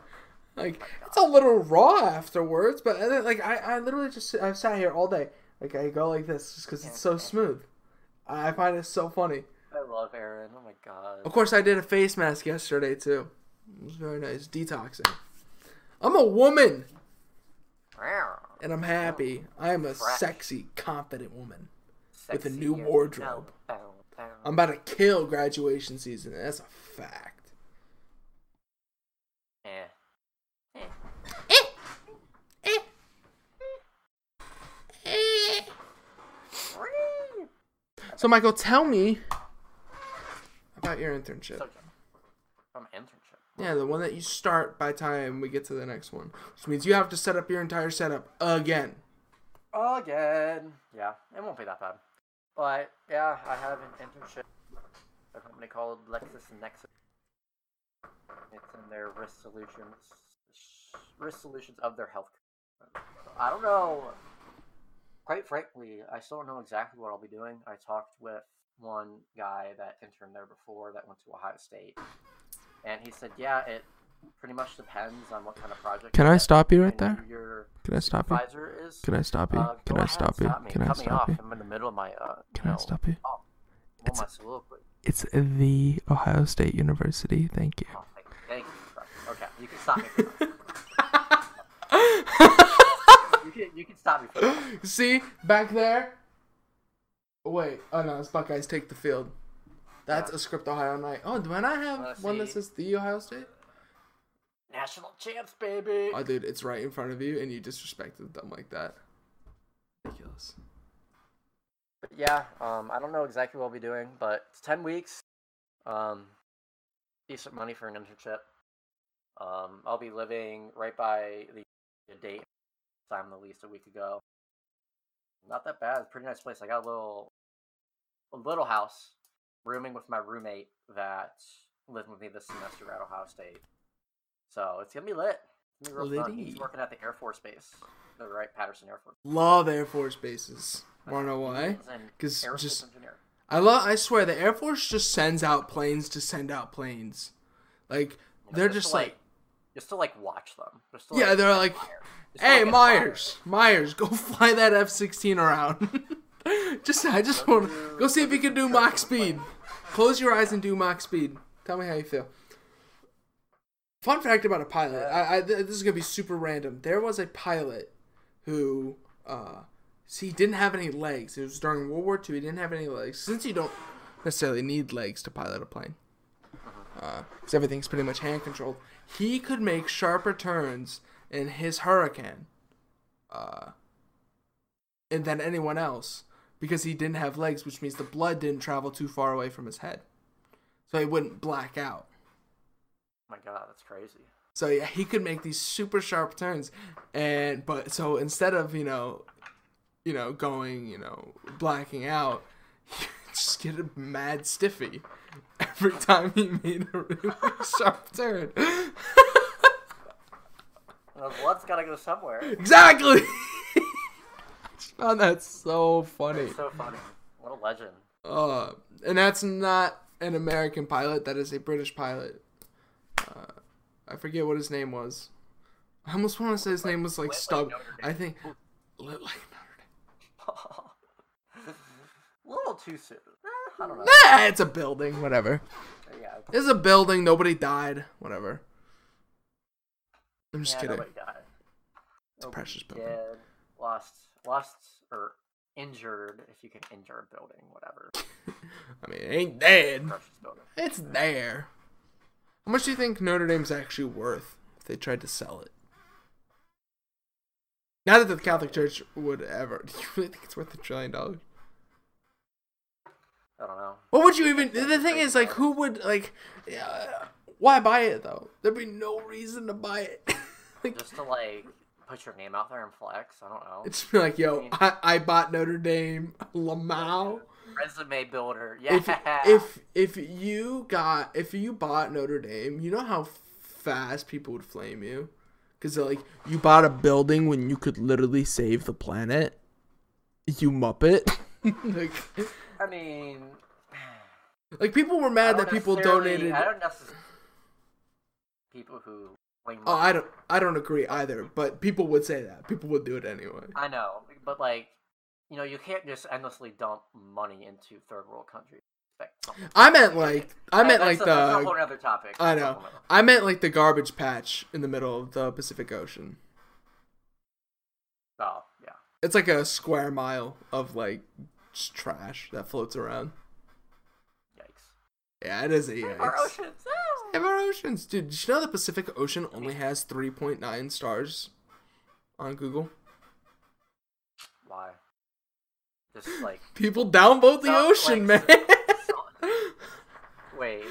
Like it's a little raw afterwards, but like I, I literally just I've sat here all day. Like I go like this just because it's so smooth. I find it so funny. I love Aaron. Oh my god. Of course, I did a face mask yesterday too. It was very nice, detoxing. I'm a woman, and I'm happy. I am a Fresh. sexy, confident woman. with a new wardrobe. bow, bow, bow. I'm about to kill graduation season. That's a fact. Eh. So, Michael, tell me about your internship. From internship. Yeah, the one that you start by time we get to the next one, which means you have to set up your entire setup again. Again. Yeah, it won't be that bad. But yeah, I have an internship a company called Lexis and Nexis. It's in their risk solutions, risk solutions of their health. I don't know. Quite frankly, I still don't know exactly what I'll be doing. I talked with one guy that interned there before that went to Ohio State, and he said, "Yeah, it pretty much depends on what kind of project." Can I stop you right there? Can I stop you? is. Can I stop you? Uh, Can I stop you? me. Can I Cut stop off. you? I'm in the middle of my. Uh, Can I stop you? well, It's-. It's the Ohio State University. Thank you. Oh, thank, thank you. Okay, you can stop me. For that. you can you can stop me. See back there. Wait, oh no, it's Buckeyes take the field. That's a script Ohio night. Oh, do I not have one that see- says the Ohio State? National champs, baby. Oh, dude, it's right in front of you, and you disrespected them like that. Ridiculous. But yeah, um, I don't know exactly what I'll be doing, but it's ten weeks. Um, decent money for an internship. Um, I'll be living right by the, the date signed the lease a week ago. Not that bad. It's a pretty nice place. I got a little, a little house, rooming with my roommate that lived with me this semester at Ohio State. So it's gonna be lit. It's gonna be real fun. He's working at the Air Force Base, the Wright Patterson Air Force. Love Air Force bases. Wanna know why? He's an 'Cause aerospace just- engineer. I love. I swear, the Air Force just sends out planes to send out planes. Like You know, they're to, just like, just to like watch them. Just to, yeah, they're like, admire. Hey Myers, Myers, go fly that F sixteen around. just, I just want to go see if you can do some Mach tricks on the speed. Close your eyes and do Mach speed. Tell me how you feel. Fun fact about a pilot. I, I this is gonna be super random. There was a pilot who, uh, see, he didn't have any legs. It was during World War II. He didn't have any legs. Since you don't necessarily need legs to pilot a plane, because everything's pretty much hand controlled. He could make sharper turns in his Hurricane, uh, and than anyone else because he didn't have legs, which means the blood didn't travel too far away from his head, so he wouldn't black out. Oh my god, that's crazy. So yeah, he could make these super sharp turns, and but so instead of you know, you know going you know blacking out, he just get a mad stiffy every time he made a really sharp turn. The blood's gotta go somewhere. exactly. I found that so funny. It's so funny. What a legend. Uh, and that's not an American pilot. That is a British pilot. Uh, I forget what his name was. I almost want to say his name was like like Stubb. I think lit like Notre Dame. a little too soon. Eh, I don't know. Nah, it's a building. Whatever. Yeah, It's a building. Nobody died. Whatever. I'm just yeah, kidding. nobody died. It's a Nobody precious building. Dead, lost, lost, or injured, if you can injure a building, whatever. I mean, it ain't dead. Precious building. It's there. How much do you think Notre Dame's actually worth if they tried to sell it? Not that the Catholic Church would ever. Do you really think it's worth a trillion dollars? I don't know. What would you even? The thing is, like, who would like? Uh, why buy it though? There'd be no reason to buy it. like, Just to like put your name out there and flex. I don't know. it's like, yo, I, I bought Notre Dame, Lamau. Resume builder. Yeah. If if if you got if you bought Notre Dame, you know how fast people would flame you, because like you bought a building when you could literally save the planet. You muppet. like, I mean, like people were mad that people donated. I don't necessarily. People who. Oh. I don't. I don't agree either. But people would say that. People would do it anyway. I know, but like, you know, you can't just endlessly dump money into third world countries. I meant like. I meant like a, that's a the. whole other topic. I know. I meant like the garbage patch in the middle of the Pacific Ocean. Oh yeah. It's like a square mile of like trash that floats around. Yikes. Yeah, it is a yikes. Our oceans. Save our oceans, dude. Did you know the Pacific Ocean only has three point nine stars on Google? Why? Just like People downvote the Not ocean, like- man. wait,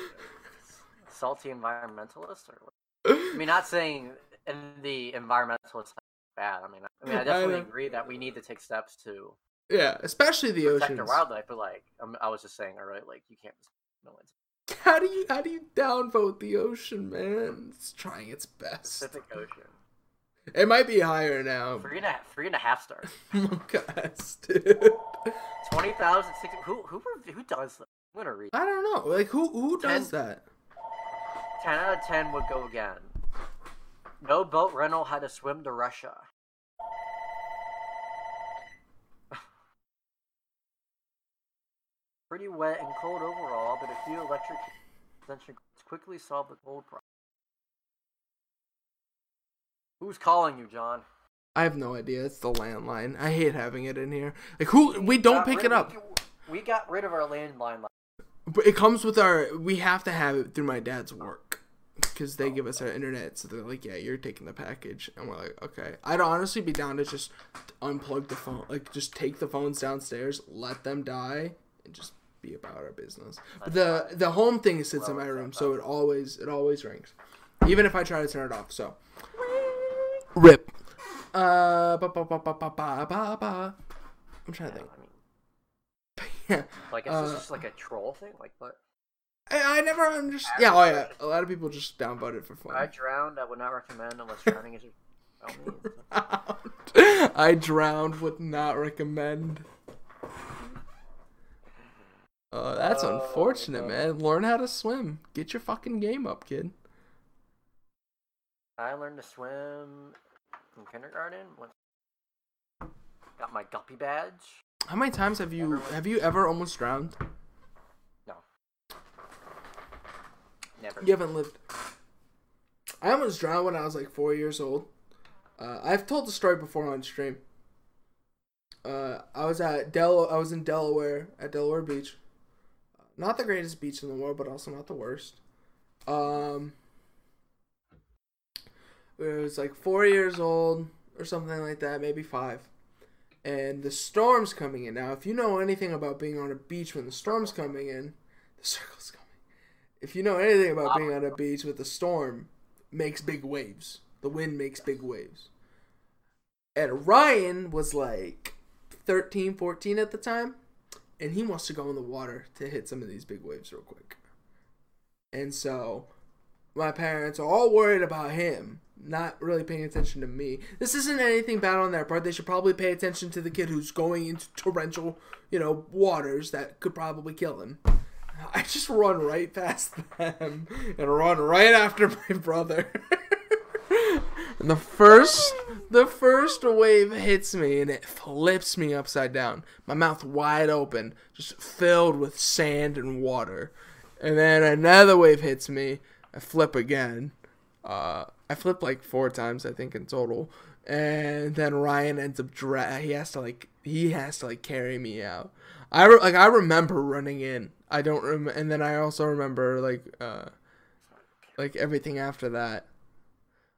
salty environmentalist or? What? I mean, not saying in the environmentalist bad. I mean, I, mean, I I definitely know. agree that we need to take steps to yeah, especially the protect oceans. our wildlife. But like, um, I was just saying, all right, like you can't. Just, no, it's How do you how do you downvote the ocean, man? It's trying its best. Pacific Ocean. It might be higher now. Three and a three and a half stars. Oh Guys, dude. Twenty thousand sixty. Who who who does that? I'm gonna read. I don't know. Like who who does that? Ten out of ten would go again. No boat rental had to swim to Russia. Pretty wet and cold overall, but a few electric extension quickly solved the cold problem. Who's calling you, John? I have no idea. It's the landline. I hate having it in here. Like who we don't pick rid it up. We got rid of our landline. But it comes with our. We have to have it through my dad's work because they give us our internet. So they're like, "Yeah, you're taking the package," and we're like, "Okay." I'd honestly be down to just unplug the phone, like just take the phones downstairs, let them die, and just be about our business. But the the home thing sits in my room, so it always it always rings, even if I try to turn it off. So, rip. Uh, ba, ba, ba, ba, ba, ba, ba. I'm trying to think. I yeah. Like, is this uh, just like a troll thing? Like, what? I, I never understand. Yeah, oh yeah. A lot of people just downvote it for fun. I drowned. I would not recommend unless drowning is. A... I I drowned would not recommend. Oh, that's Oh, unfortunate, no. man. Learn how to swim. Get your fucking game up, kid. I learned to swim in kindergarten. Got my guppy badge. How many times have you have you ever almost drowned? No. Never. You haven't lived. I almost drowned when I was like four years old. Uh, I've told the story before on stream. Uh, I was at Del. I was in Delaware at Delaware Beach. Not the greatest beach in the world, but also not the worst. Um, it was like four years old or something like that, maybe five. And the storm's coming in. Now, if you know anything about being on a beach when the storm's coming in, the circle's coming. If you know anything about being on a beach with a storm, makes big waves. The wind makes big waves. And Ryan was like 13, 14 at the time, and he wants to go in the water to hit some of these big waves real quick. And so my parents are all worried about him, not really paying attention to me. This isn't anything bad on their part. They should probably pay attention to the kid who's going into torrential, you know, waters that could probably kill him. I just run right past them and run right after my brother. the first the first wave hits me and it flips me upside down. My mouth wide open, just filled with sand and water. And then another wave hits me. I flip again. Uh, I flip like four times, I think, in total. And then Ryan ends up dra- he has to like he has to like carry me out. I re- like I remember running in. I don't rem- and then I also remember like uh like everything after that.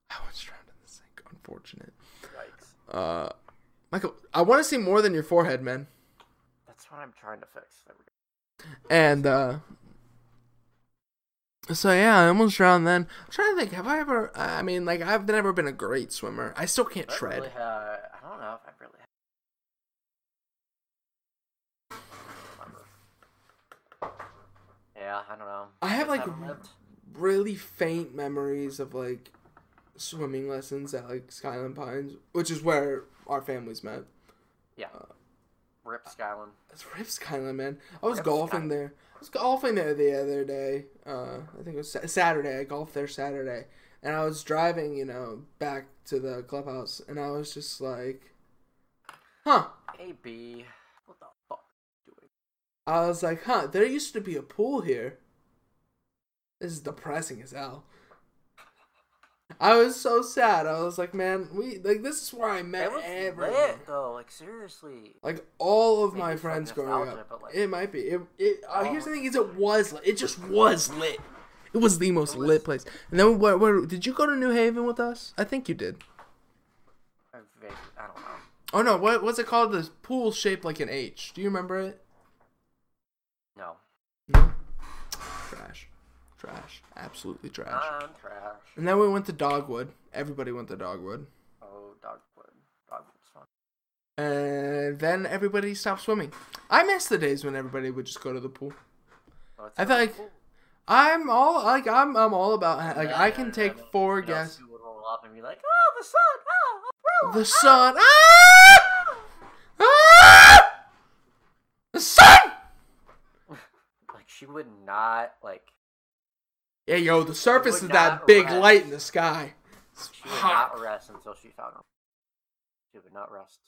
I was sink. Unfortunate. Yikes. Uh, Michael, I want to see more than your forehead, man. That's what I'm trying to fix. There we go. And uh so yeah, I almost drowned then. I'm trying to think, have I ever I mean like I've never been a great swimmer. I still can't I tread. Really ha- I don't know if I really. Remember. Yeah, I don't know. I have, like, really faint memories of like swimming lessons at like Skyland Pines, which is where our families met. Yeah, Rip Skyland. It's Rip Skyland, man. I was Rip golfing Skyland. there. I was golfing there the other day. Uh, I think it was Saturday. I golfed there Saturday, and I was driving, you know, back to the clubhouse, and I was just like, "Huh." Hey B, what the fuck are you doing? I was like, "Huh." There used to be a pool here. This is depressing as hell. I was so sad. I was like, "Man, we like this is where I met everyone." lit though, like seriously. Like all of Maybe my like, friends growing up, like- it might be. It, it uh, Oh. here's the thing: is it was lit. It just was lit. It was the most lit place. And then where, where did you go to New Haven with us? I think you did. I don't know. Oh no, what what's it called? The pool shaped like an H. Do you remember it? No. No. Trash, absolutely trash. I'm trash. And then we went to Dogwood. Everybody went to Dogwood. Oh, Dogwood. Dogwood's fun. And then everybody stopped swimming. I miss the days when everybody would just go to the pool. Oh, I feel like-. I'm all like I'm I'm all about like Yeah, I can and take then, four you know, guesses. Sue would roll up and be like, "Oh, the sun! Oh, oh, bro! The sun. Ah! Ah! The sun. Like she would not like. Yeah, yo, the surface would is that big rest. light in the sky. It's She would hot. not rest until she found her. She would not rest.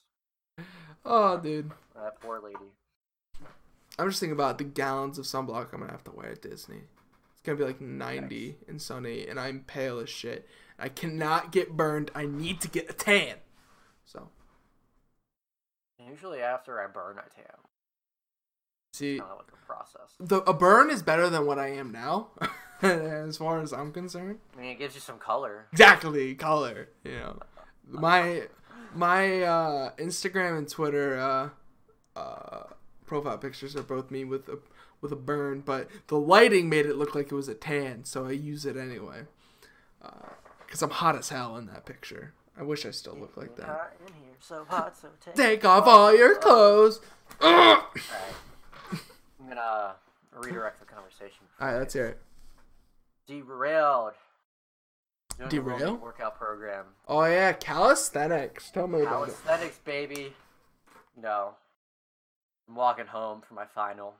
Oh, dude. That poor lady. I'm just thinking about the gallons of sunblock I'm gonna have to wear at Disney. It's gonna be like 90 and sunny, and I'm pale as shit. I cannot get burned. I need to get a tan. So, Usually after I burn, I tan. see, Kind of like a process. the a burn is better than what I am now, as far as I'm concerned. I mean, it gives you some color. exactly color you know my my uh instagram and twitter uh uh profile pictures are both me with a with a burn but the lighting made it look like it was a tan so i use it anyway because i'm hot as hell in that picture i wish i still looked like that here, so hot, so take. take off all your clothes all Alright. I'm gonna uh, redirect the conversation. All right, let's hear it Derailed. Doing Derail? Workout program. oh yeah calisthenics tell me about it Calisthenics, baby. No, I'm walking home for my final,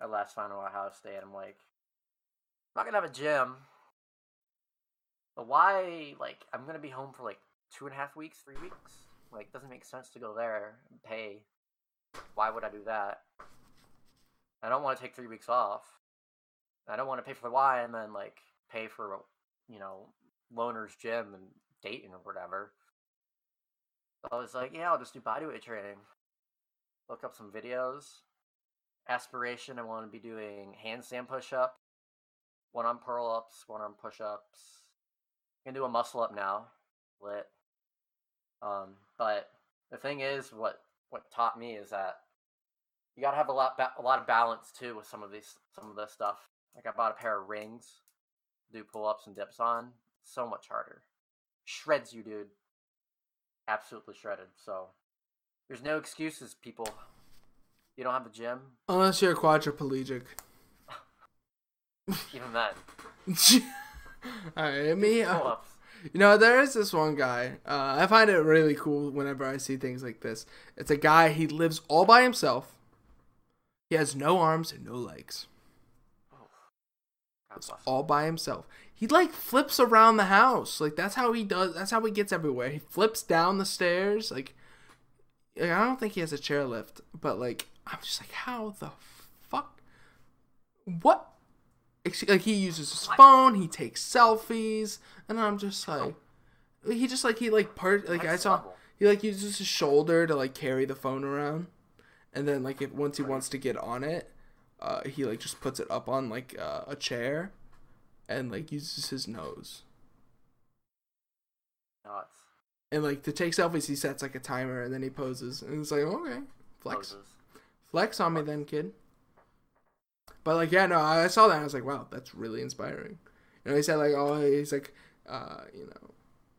my last final at Ohio State. I'm like, I'm not gonna have a gym. But why? Like, I'm gonna be home for like two and a half weeks, three weeks. Like, doesn't make sense to go there and pay. Why would I do that? I don't want to take three weeks off. I don't want to pay for the Y and then like pay for, you know, Loner's gym and Dayton or whatever. So I was like, yeah, I'll just do bodyweight training. Look up some videos. Aspiration, I want to be doing handstand push up, one arm curl ups, one arm push ups. Gonna do a muscle up now, lit. Um, but the thing is, what what taught me is that you gotta have a lot ba- a lot of balance too with some of these some of this stuff. Like I bought a pair of rings, do pull ups and dips on. So much harder, shreds you, dude absolutely shredded. So there's no excuses, people. You don't have a gym, unless you're quadriplegic even then. all right me uh. You know, there is this one guy. Uh, I find it really cool whenever I see things like this. It's a guy, he lives all by himself. He has no arms and no legs. All by himself. He like flips around the house. Like that's how he does that's how he gets everywhere. He flips down the stairs. Like like, I don't think he has a chairlift, but like I'm just like how the fuck? What? Like he uses his phone, he takes selfies, and I'm just like he just like he like part like I saw he like uses his shoulder to like carry the phone around, and then like if once he wants to get on it, uh, he like just puts it up on like uh, a chair, and like uses his nose. Nuts. And like to take selfies, he sets like a timer, and then he poses, and it's like okay, flex, Poses. flex on me then, kid. But like, yeah, no, I saw that. and I was like, wow, that's really inspiring. You know, he said like, oh, he's like, uh, you know,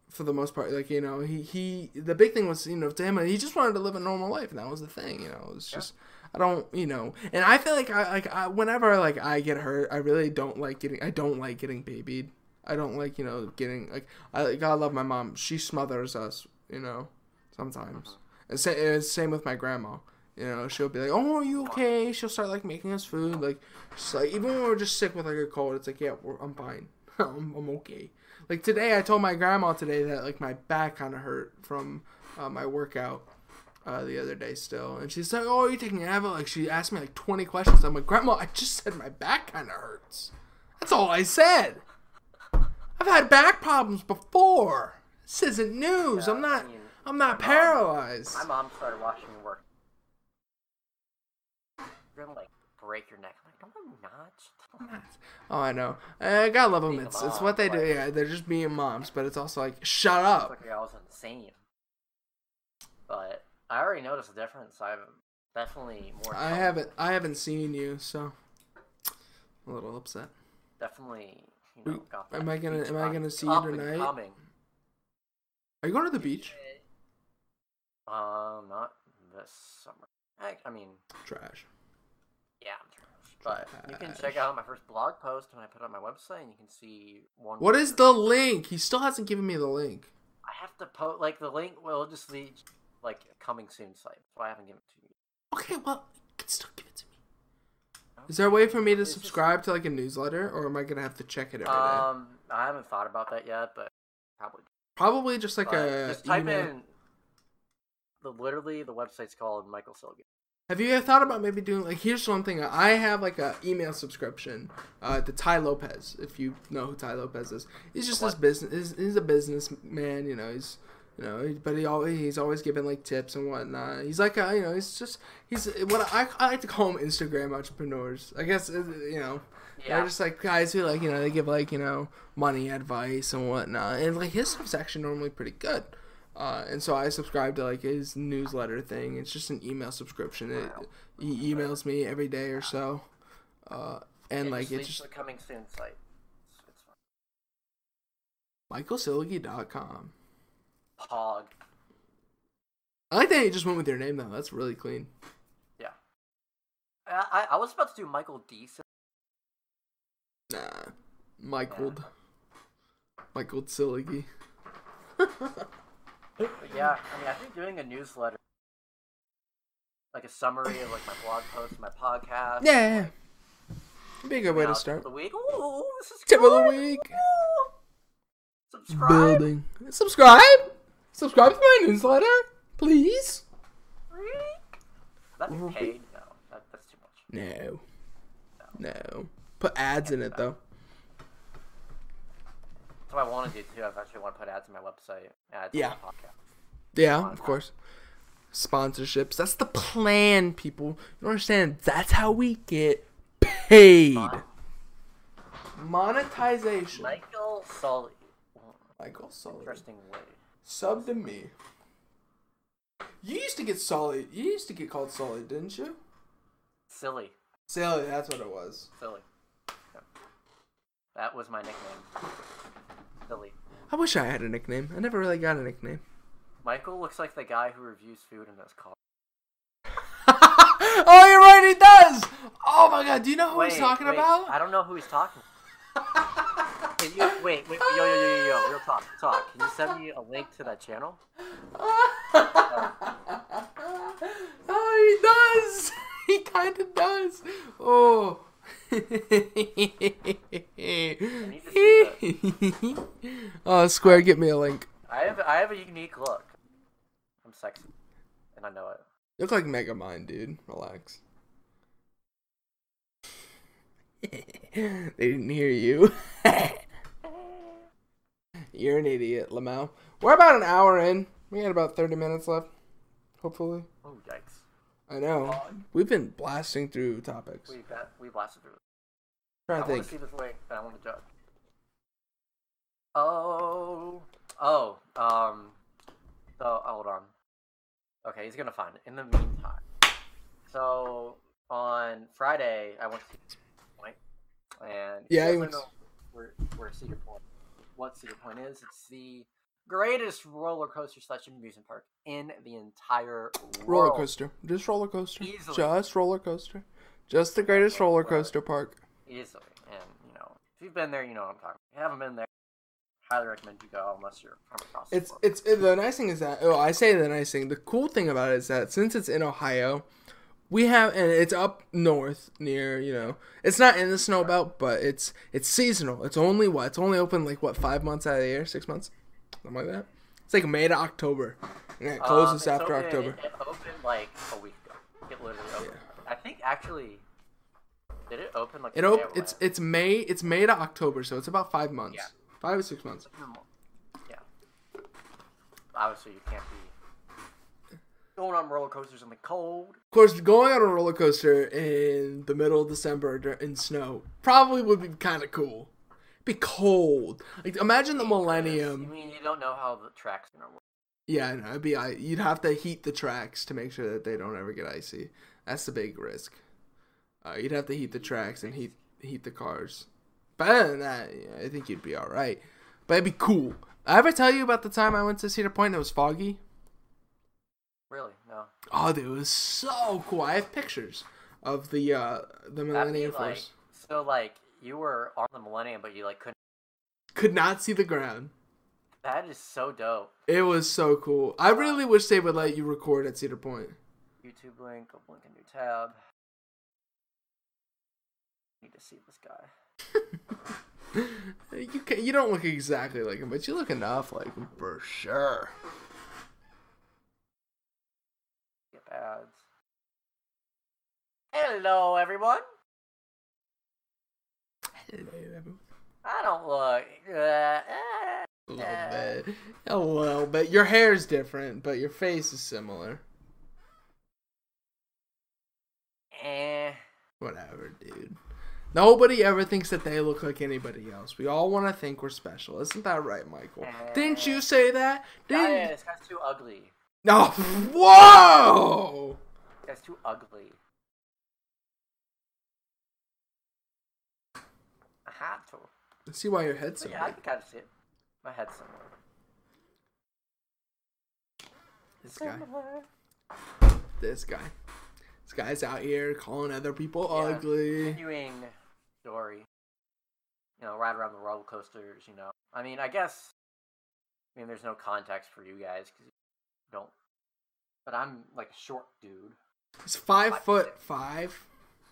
for the most part, like you know, he he the big thing was you know to him he just wanted to live a normal life, and that was the thing. You know, it was just. I don't, you know, and I feel like I like I, whenever like I get hurt, I really don't like getting. I don't like getting babied. I don't like you know getting like I gotta love my mom. She smothers us, you know, sometimes. And sa- it's same with my grandma. You know, she'll be like, "Oh, are you okay?" She'll start like making us food. Like, she's like even when we're just sick with like a cold, it's like, "Yeah, I'm fine. I'm, I'm okay." Like today, I told my grandma today that like my back kind of hurt from uh, my workout uh, the other day still, and she's like, "Oh, are you taking Advil?" Like she asked me like 20 questions. I'm like, "Grandma, I just said my back kind of hurts. That's all I said. I've had back problems before. This isn't news. Yeah, I'm not. I mean, I'm not my mom- paralyzed." My mom started watching me work. You're gonna like break your neck. I'm like, no, I'm not. Oh, I know. I gotta love them. It's it's what they do. Yeah, they're just being moms, but it's also like, shut It's up. like I was insane. But I already noticed a difference. I'm definitely more. I haven't I haven't seen you, so I'm a little upset. Definitely. You know, got am I gonna- am I gonna see you tonight? Coming. Are you going to the beach? Um, not this summer. I, I mean, Trash. yeah, I'm trash. But you can check out my first blog post when I put it on my website, and you can see one. What is the link? He still hasn't given me the link. I have to post like the link will just lead like a coming soon site, so I haven't given it to you. Okay, well, you can still give it to me. Is there a way for me to It's just- subscribe to like a newsletter, or am I gonna have to check it every day? Um, I haven't thought about that yet, but probably. Probably just like But a just type email. in the literally the website's called Michael Silgan. Have you thought about maybe doing like? Here's one thing. I have like a email subscription uh, to Tai Lopez. If you know who Tai Lopez is, he's just this business. He's, he's a businessman. You know, he's you know, but he always he's always giving like tips and whatnot. He's like a, you know, he's just he's what I, I like to call him Instagram entrepreneurs. I guess uh, you know. They're just like guys who like you know they give like you know money advice and whatnot, and like his stuff's actually normally pretty good. Uh, and so I subscribe to like his newsletter thing. It's just an email subscription. It, he emails me every day or so, uh, and It like it's just the coming soon site. It's, it's fine. michaelsilgi.com. Pog. I like that you just went with your name though. That's really clean. Yeah. I, I I was about to do Michael D. Nah, Michael. Michael Silgi. Yeah, I mean, I think doing a newsletter, like a summary of like my blog post, my podcast. yeah, yeah. It'd be a good way to start. The week. Ooh, this is Tip of the week. Ooh. Subscribe. Building. Subscribe. Subscribe to my newsletter, please. That'd be paid? No, that, that's too much. No. No. Put ads in it though. That's what I want to do too. I actually want to put ads on my website. Ads Yeah. podcast. Yeah, of course. Sponsorships. That's the plan, people. You understand? That's how we get paid. Mon- Monetization. Michael Sully. Michael Sully. Interesting way. Sub to me. You used to get Sully. You used to get called Sully, didn't you? Silly. Sully, that's what it was. Silly. Yep. That was my nickname. Silly. I wish I had a nickname. I never really got a nickname. Michael looks like the guy who reviews food in his car. oh, you're right, he does. Oh my god, do you know who he's talking wait, about? I don't know who he's talking. Can you, wait, wait, yo, yo, yo, yo, yo, real talk, talk. Can you send me a link to that channel? oh, he does. He kind of does. Oh. oh, Square, get me a link. I have, I have a unique look. I'm sexy, and I know it. You look like Megamind, dude. Relax. they didn't hear you. You're an idiot, Lamau. We're about an hour in. We got about 30 minutes left. Hopefully. Oh yikes! I know. We've been blasting through topics. We bet we blasted through. it. trying I to want think. to see this link, and I want to judge. Oh, oh, um, so hold on. Okay, he's gonna find it. In the meantime, so on Friday I went to Cedar And Yeah, he went- know where, where Cedar Point, what Cedar Point is, it's the greatest roller coaster slash amusement park in the entire world. Roller coaster. Just roller coaster. Easily. Just roller coaster. Just the greatest roller coaster park. Easily. And, you know, if you've been there, you know what I'm talking about. If you haven't been there, highly recommend you go unless you're from across the It's world. it's it, the nice thing is that oh I say the nice thing. The cool thing about it is that since it's in Ohio, we have and it's up north near you know it's not in the snow belt, but it's it's seasonal. It's only what it's only open like what five months out of the year, six months, something like that. It's like May to October, and it Um, closes it's after open- October. It, it opened like a week ago. It literally opened. I think actually, did it open like It op- it's it's May it's May to October, so it's about five months, Yeah. five or six months. Yeah. Obviously, you can't be going on roller coasters in the cold. Of course, going on a roller coaster in the middle of December in snow probably would be kind of cool. Be cold. Like imagine the I Millennium. mean, you don't know how the track's gonna work. Yeah, no, it'd be. I- You'd have to heat the tracks to make sure that they don't ever get icy. That's the big risk. Uh, you'd have to heat the tracks and heat heat the cars. But other than that, yeah, I think you'd be all right. But it'd be cool. I ever tell you about the time I went to Cedar Point and it was foggy? Really? No. Oh, dude, it was so cool. I have pictures of the uh the That'd be Millennium like Force. so like you were on the Millennium, but you like couldn't. Could not see the ground. That is so dope. It was so cool. I really wish they would let you record at Cedar Point. YouTube link. I'll link a new tab. Need to see this guy. you can, you don't look exactly like him, but you look enough like him for sure. Get ads. Hello, everyone. Hello, everyone. I don't look. Uh, eh, A little Yeah. bit. A little bit. Your hair's different, but your face is similar. eh. Whatever, dude. Nobody ever thinks that they look like anybody else. We all want to think we're special. Isn't that right, Michael? Didn't you say that? Didn't this guy's too ugly. No. Whoa! That's too ugly. I had to. Let's see why your head's so yeah, I can kind of see it. My head's similar. This guy. This guy. This guy's out here calling other people Yeah. ugly. Continuing story. You know, ride around the roller coasters. You know, I mean, I guess. I mean, there's no context for you guys because don't. But I'm like a short dude, He's five Five foot six. five,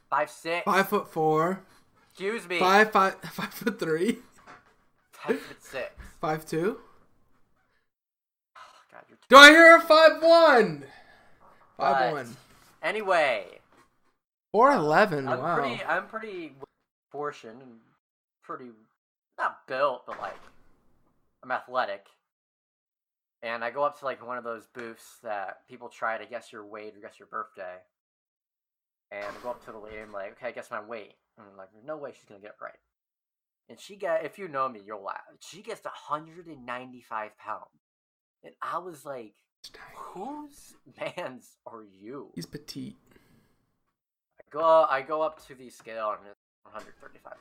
five six. five foot four, Excuse me. five five five foot three, Five foot six. five two. Oh, God, you're. Do I hear a five one? Five But- one. Anyway, Four eleven. I'm Wow. pretty. I'm pretty portioned and pretty not built, but like I'm athletic. And I go up to like one of those booths that people try to guess your weight or guess your birthday. And I go up to the lady and I'm like, okay, I guess my weight. And I'm like, there's no way she's gonna get it right. And she got, if you know me, you'll laugh. She gets 195 pounds. And I was like, whose man's are you? He's petite. I go, I go up to the scale and it's 135.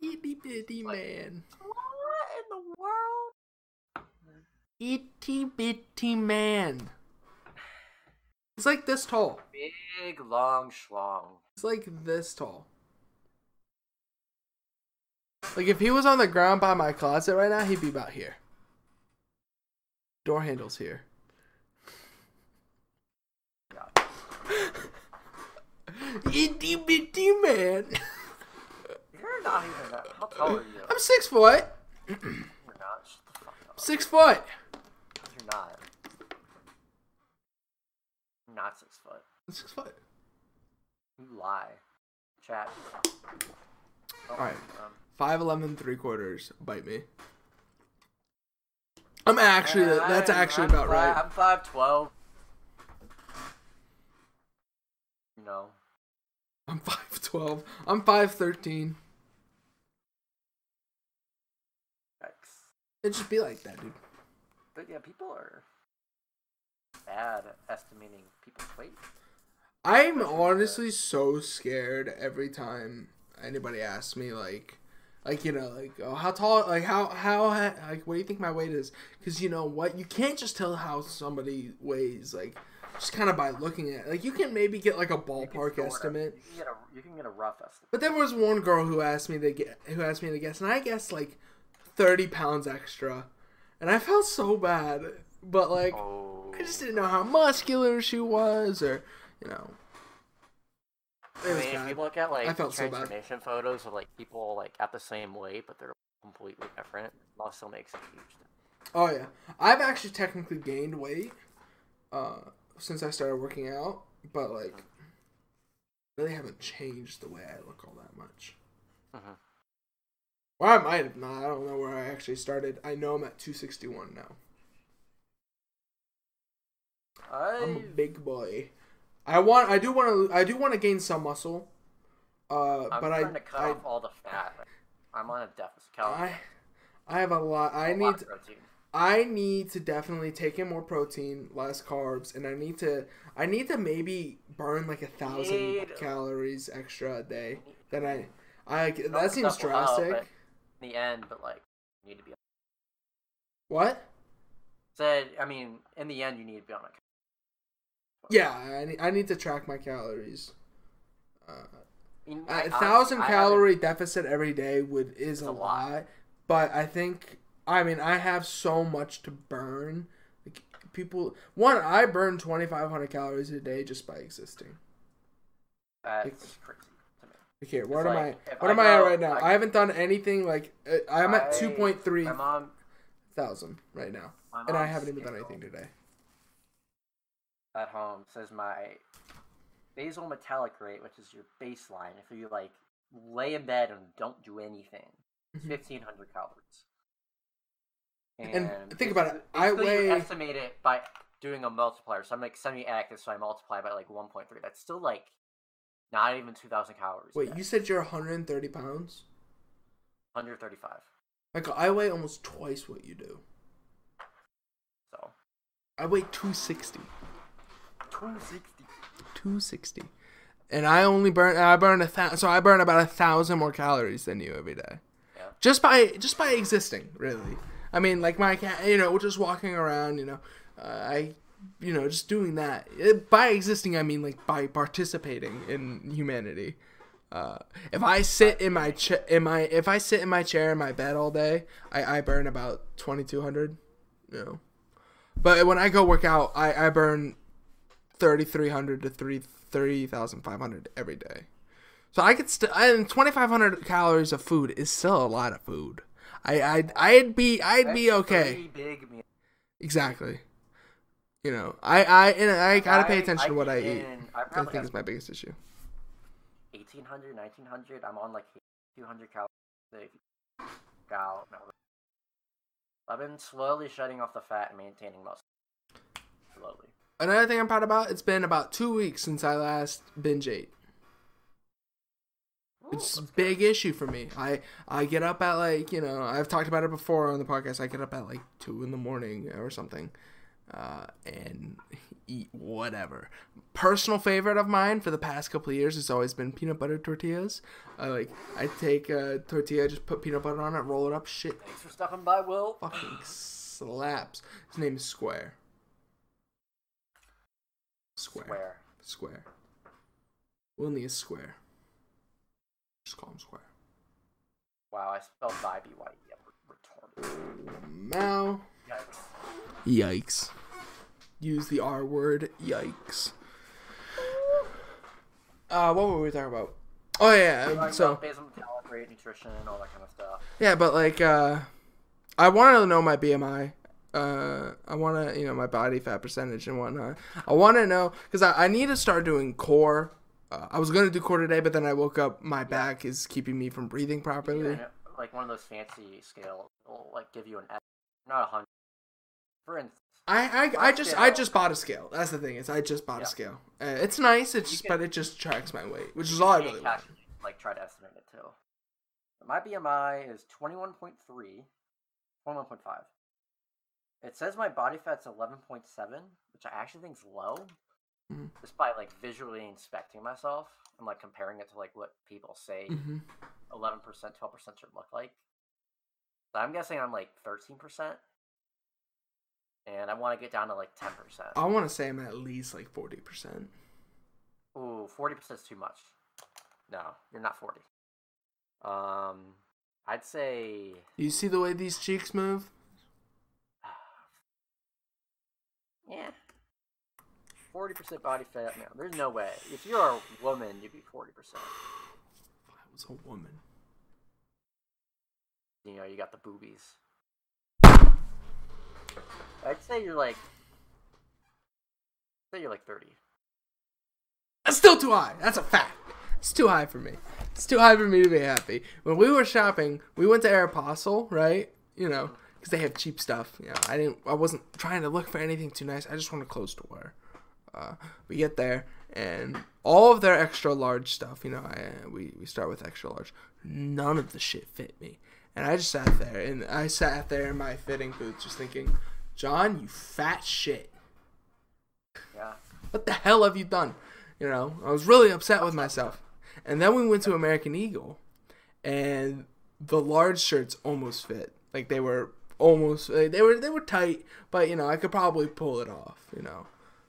Itty bitty man. What in the world? Itty bitty man. He's like this tall. Big, long schlong. He's like this tall. Like if he was on the ground by my closet right now, he'd be about here. Door handle's here. Itty bitty man. You're not even that. How tall are you? I'm six foot. You're not. Shut the fuck up. Six foot. Not. Six foot. Six foot. You lie. Chat. Oh, Alright. Um, Five eleven three quarters. Bite me. I'm actually uh, that's actually I'm about fi- right. I'm five twelve. Know. I'm five twelve. I'm five thirteen. It should be like that, dude. But yeah, people are bad at estimating people's weight. I'm honestly so scared every time anybody asks me like, like you know, like oh, how tall, like how how like what do you think my weight is? Because you know what, you can't just tell how somebody weighs like just kind of by looking at like you can maybe get like a ballpark estimate. You can, get a, you can get a rough estimate. But there was one girl who asked me to get who asked me to guess, and I guessed like thirty pounds extra, and I felt so bad. But like Oh. I just didn't know how muscular she was, or you know. I mean, if you look at like I felt so transformation photos of like people like at the same weight, but they're completely different, it also makes a huge difference. Oh yeah, I've actually technically gained weight uh, since I started working out, but like really haven't changed the way I look all that much. Mhm. Or I might have not. I don't know where I actually started. I know I'm at 261 now. I'm a big boy. I want. I do want to. I do want to gain some muscle. Uh, but I'm but trying I, to cut I, off all the fat. I'm on a deficit calorie. I, I have a lot. I a lot need. of protein. I need to definitely take in more protein, less carbs, and I need to I need to maybe burn like a thousand Need- calories extra a day. Then I I that seems drastic. but in the end, but like you need to be What? said. I mean, in the end, you need to be on a. Yeah, I need, I need to track my calories. Uh, I a thousand I calorie deficit every day would is a a lot. lot, but I think I mean I have so much to burn. Like people, one I burn twenty five hundred calories a day just by existing. That's crazy to me. Okay, what am like, I? What I am I at right now? I- I, haven't done anything like uh, I'm at two point three mom. thousand right now, and I haven't even done anything today. At home says my basal metabolic rate, which is your baseline, if you like lay in bed and don't do anything, Mhm. fifteen hundred calories. And think about it, I weigh- estimate it by doing a multiplier. So I'm like semi-active, so I multiply by like one point three. That's still like not even two thousand calories. Wait, you said you're 130 pounds? hundred thirty-five. Like I weigh almost twice what you do. So I weigh 260. two sixty. 260. And I only burn. I burn a thousand. So I burn about a thousand more calories than you every day. Yeah. Just by just by existing, really. I mean, like my cat. You know, just walking around. You know, uh, I. You know, just doing that. Uh, By existing, I mean like by participating in humanity. Uh, if I sit in my cha- in my if I sit in my chair in my bed all day, I, I burn about twenty two hundred. You know, but when I go work out, I, I burn thirty three hundred to three thirty thousand five hundred every day. So I could still and twenty five hundred calories of food is still a lot of food. I I'd, I'd be I'd be okay. Exactly. You know, I I and I gotta pay I- attention to what I eat. I I think is my biggest issue. 1800, 1900. I'm on like 200 calories a day. Out. No. I've been slowly shedding off the fat and maintaining muscle. Slowly. Another thing I'm proud about. It's been about two weeks since I last binge ate. It's a big issue for me. I I get up at like you know I've talked about it before on the podcast. I get up at like two in the morning or something, uh, and eat whatever. Personal favorite of mine for the past couple of years has always been peanut butter tortillas. I like I take a tortilla, just put peanut butter on it, roll it up. Shit, Thanks for stopping by, Will. fucking slaps. His name is Square. Square. Square. Wilney is Square. Just call him Square. Wow, I spelled by B Y E. Retarded. Mao. Yikes. Yikes. Use the R word. Yikes. Uh, what were we talking about? Oh yeah, so about basal metabolic rate, nutrition, all that kind of stuff. yeah, but like, uh, I want to know my BMI. Uh, I want to, you know, my body fat percentage and whatnot. I want to know because I, I need to start doing core. Uh, I was gonna do core today, but then I woke up. My back is keeping me from breathing properly. Yeah, like one of those fancy scales will like give you an F, not a hundred. For instance, I, I, I just I just bought a scale. That's the thing is I just bought Yeah. a scale. Uh, it's nice. It's just, can- but it just tracks my weight, which is all I really want. like try to estimate it too. My BMI is 21.3, 21.5. It says my body fat's 11.7, which I actually think is low. Mm-hmm. just by like visually inspecting myself and like comparing it to like what people say hmm 11%, 12% should look like. So I'm guessing I'm like 13%. And I want to get down to like 10%. I want to say I'm at least like forty percent. Ooh, 40% is too much. No, you're not 40. Um, I'd say You see the way these cheeks move? yeah. 40% body fat. No, there's no way. If you're a woman, you'd be 40%. If I was a woman. You know, you got the boobies. I'd say you're like. I'd Say you're like 30. That's still too high. That's a fact. It's too high for me. It's too high for me to be happy. When we were shopping, we went to Aeropostale, right? You know, because they have cheap stuff. You know, I didn't. I wasn't trying to look for anything too nice. I just wanted clothes to wear. Uh, we get there, and all of their extra large stuff. You know, I, we we start with extra large. None of the shit fit me, and I just sat there, and I sat there in my fitting boots, just thinking, John, you fat shit Yeah. what the hell have you done? You know, I was really upset with myself. And then we went to American Eagle, and the large shirts almost fit. Like they were almost they were they were tight, but you know I could probably pull it off. You know.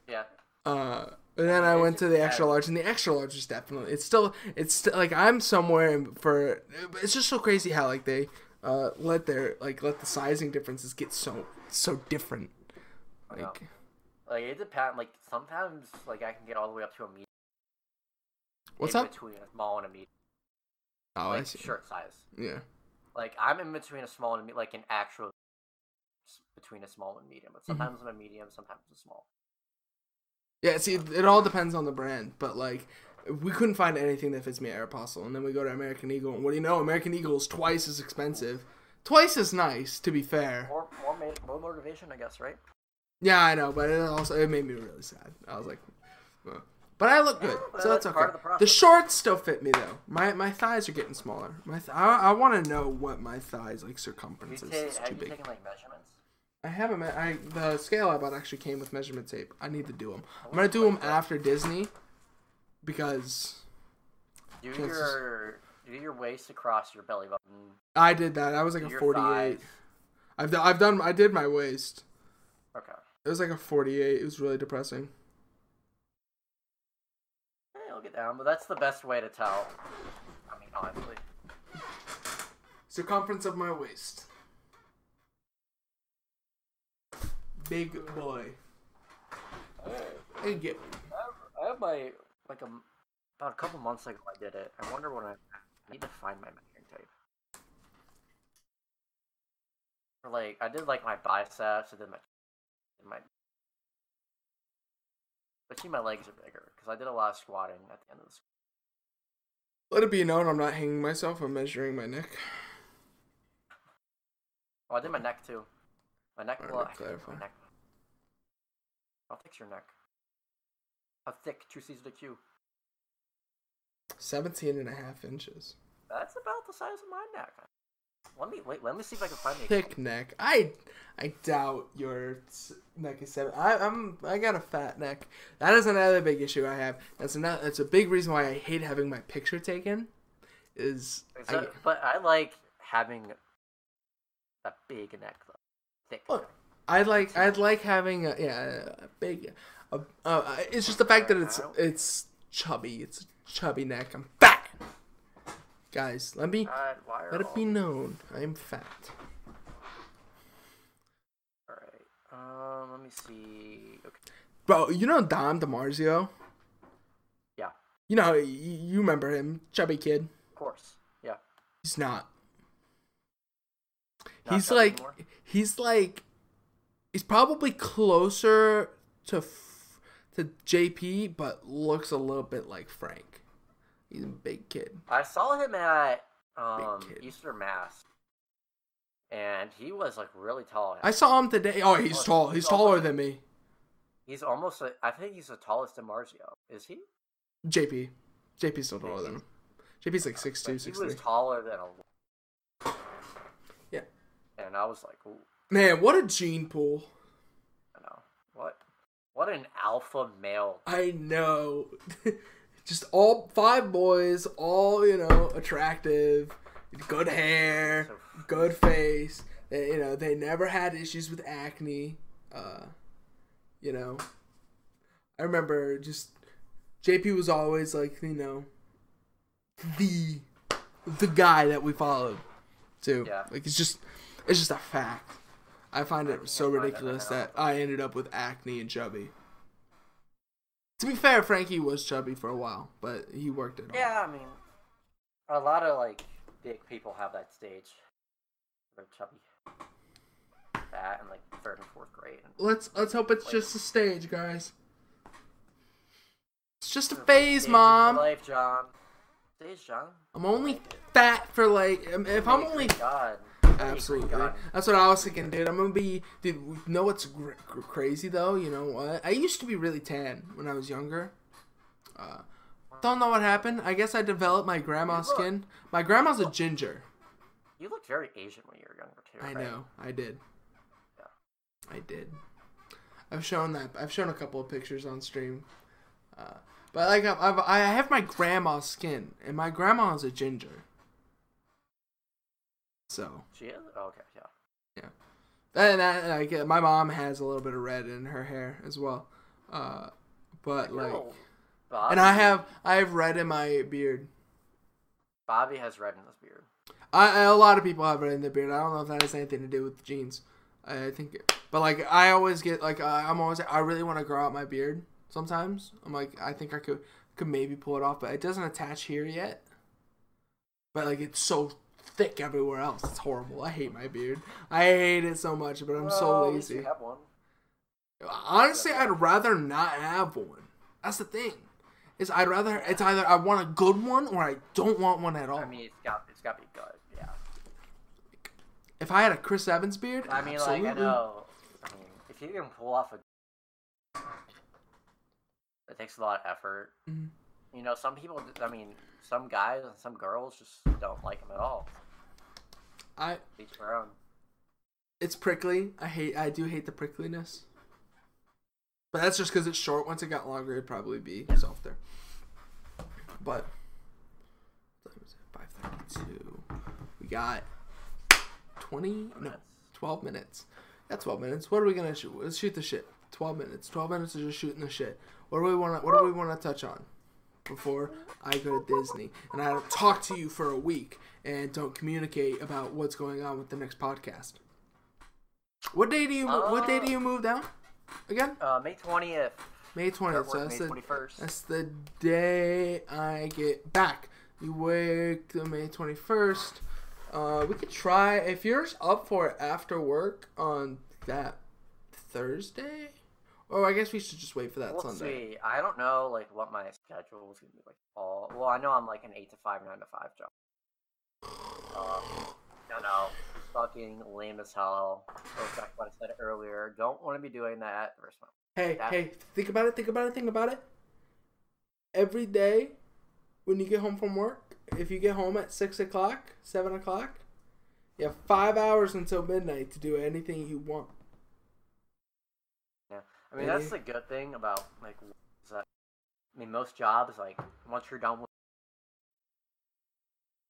Yeah. Uh, and then I went to the extra large, and the extra large is definitely it's still it's still, like I'm somewhere for. It's just so crazy how like they uh let their like let the sizing differences get so so different. Like Like, it depends. Like, sometimes, like, I can get all the way up to a medium. what's in up? between a small and a medium. Oh, I like, see. shirt size. Yeah. Like, I'm in between a small and a me- like, an actual between a small and medium. Mm-hmm. But sometimes I'm a medium, sometimes a small. Yeah, see, it, it all depends on the brand, but like, we couldn't find anything that fits me at Aeropostale, and then we go to American Eagle, and what do you know? American Eagle is twice as expensive, twice as nice, to be fair. More, more, ma- more motivation, I guess, right? Yeah, I know, but it also it made me really sad. I was like, but I look good, so that's okay. the. The shorts still fit me though. My my thighs are getting smaller. My th- I, I want to know what my thighs like circumference is. have too big. like, measurements? I haven't. Me- I the scale I bought actually came with measurement tape. I need to do them. I'm gonna do them after Disney because Do your, do your waist across your belly button. I did that. I was like do a 48. thighs. I've done, I've done. I did my waist. Okay. It was like a 48. It was really depressing. Eh, it'll get down, but that's the best way to tell. I mean, honestly. Circumference of my waist. Big boy. Hey, get. I have my like a about a couple months ago I did it. I wonder when I, I need to find my measuring tape. Or like I did like my biceps, I did my did my. But see, my legs are bigger because I did a lot of squatting at the end of the. sc- Let it be known I'm not hanging myself. I'm measuring my neck. Oh, I did my neck too. My neck. Alright, well, I can't clarify. my neck. How thick's your neck? How thick? Two C's to Q. 17 and a half inches. That's about the size of my neck. Let me wait. Let me see if I can find the. Thick neck. I I doubt your neck is seven. I, I'm I got a fat neck. That is another big issue I have. That's another. That's a big reason why I hate having my picture taken. Is Is I, but I like having a big neck though. Thick. Look, neck. I like I'd like having a yeah a big. A, uh, it's just the fact that it's it's chubby. It's a chubby neck. I'm fat. Guys, let me God, why are let it be known. I'm fat. Alright. Um, let me see. Okay. Bro, you know Dom DiMarzio? Yeah, You know, you remember him, chubby kid. of course. Yeah. He's not. He's like, anymore? he's like, he's probably closer to f- to JP, but looks a little bit like Frank. He's a big kid. I saw him at um. Easter Mass, and he was like really tall. I saw him today. Oh, he's tall. he's He's taller almost- than me. He's almost. A, I think he's the tallest in Marzio. Is he? JP. JP's still taller than him. JP's like 6'2", Like, he 6'3". was taller than a. And I was like, ooh, Man, what a gene pool. I know what. What an alpha male. I know. Just all five boys, all you know, attractive, good hair, good face. They, you know, they never had issues with acne. Uh, you know, I remember just JP was always like, you know, the the guy that we followed too. Yeah. Like it's just it's just a fact. I find it so ridiculous that I ended up with acne and chubby. To be fair, Frankie was chubby for a while, but he worked it. Yeah, I mean, a lot of like big people have that stage. They're chubby, fat, in like third and fourth grade. And Let's let's hope it's Like- just a stage, guys. It's just a phase, mom. Life, John. Stage, John. I'm only fat for like um, if I'm only God. Absolutely. God. That's what I was thinking, dude. I'm gonna be, dude. You know what's gr- gr- crazy though? You know what? I used to be really tan when I was younger. Uh, don't know what happened. I guess I developed my grandma's look- skin. My grandma's a ginger. You looked very Asian when you were younger too. I right? know. I did. Yeah. I did. I've shown that. I've shown a couple of pictures on stream. Uh, but like I've, I've, I have my grandma's skin, and my grandma is a ginger. So She is. Oh, okay, yeah. Yeah. And that, like, uh, my mom has a little bit of red in her hair as well. Uh, but like, and I have I have red in my beard. Bobby has red in his beard. I, a lot of people have red in their beard. I don't know if that has anything to do with genes. I think, but like I always get like uh, I'm always I really want to grow out my beard. Sometimes I'm like I think I could could maybe pull it off, but it doesn't attach here yet. But like it's so thick everywhere else. It's horrible. I hate my beard. I hate it so much, but I'm so Well, least lazy. Have one. Honestly, I'd rather not have one. That's the thing. Is I'd rather it's either I want a good one or I don't want one at all. I mean, it's got it's got to be good. Yeah. if I had a Chris Evans beard, I mean, absolutely. like I know. I mean, if you can pull off a, it takes a lot of effort. Mhm. You know, some people. I mean, some guys and some girls just don't like them at all. I Each their own. it's prickly. I hate. I do hate the prickliness. But that's just because it's short. Once it got longer, it'd probably be softer. But five thirty-two. We got twenty. No, 12 minutes. Yeah, 12 minutes. What are we gonna shoot? Let's shoot the shit. 12 minutes. 12 minutes of just shooting the shit. What do we want? What do we want to touch on before I go to Disney and I don't talk to you for a week and don't communicate about what's going on with the next podcast? What day do you? mo- what day do you move down? Again? Uh, May twentieth. May 20th. So May that's the, twenty first. that's the day I get back. You wake the May 21st. Uh, we could try if you're up for it after work on that Thursday. Or I guess we should just wait for that We'll Sunday. see. I don't know like what my schedule is gonna be like all. Well, I know I'm like an eight to five, nine to five job. Um, no, no, fucking lame as hell. Goes back what I said earlier. Don't want to be doing that. First one. Hey, That- hey, think about it. Think about it. Think about it. Every day, when you get home from work, if you get home at six o'clock, seven o'clock, you have five hours until midnight to do anything you want. I mean Maybe. that's the good thing about like is that. I mean, most jobs like once you're done with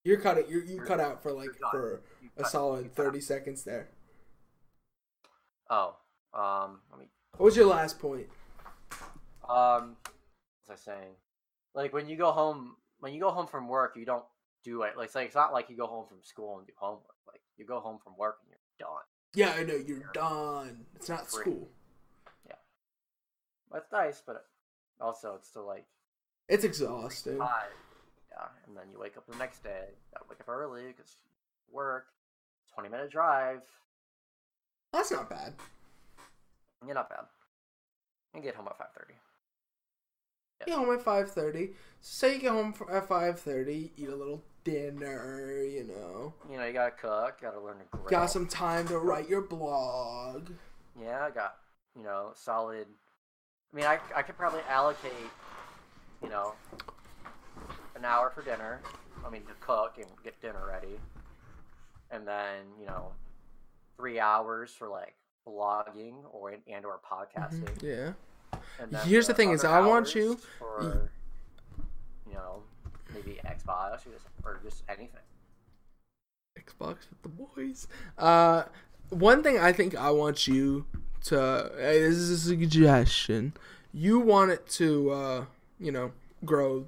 You're cutting. You you You're- cut out for like for you a solid you cut thirty seconds there. Oh, um, let me What was your last point? Um, what was I saying? Like when you go home, when you go home from work, you don't do it. Like it's, like it's not like you go home from school and do homework. Like you go home from work and you're done. Yeah, I know you're done. It's not Free. school. That's nice, but also it's still like It's exhausting. five. Yeah, and then you wake up the next day. Gotta wake up early because work. Twenty minute drive. That's not bad. You're not bad. And get home at five thirty. Get home at five thirty. Say you get home at five thirty, eat a little dinner. You know, You know, you gotta cook. Gotta learn to grill. got some time to write your blog. Yeah, I got you know solid. I mean, I I could probably allocate, you know, an hour for dinner. I mean, to cook and get dinner ready, and then you know, three hours for like blogging or and or podcasting. Yeah. And then Here's the thing is, I want you- for, you know, maybe Xbox or just, or just anything. Xbox with the boys. Uh, one thing I think I want you to. Hey, this is a suggestion. You want it to, uh, you know, grow.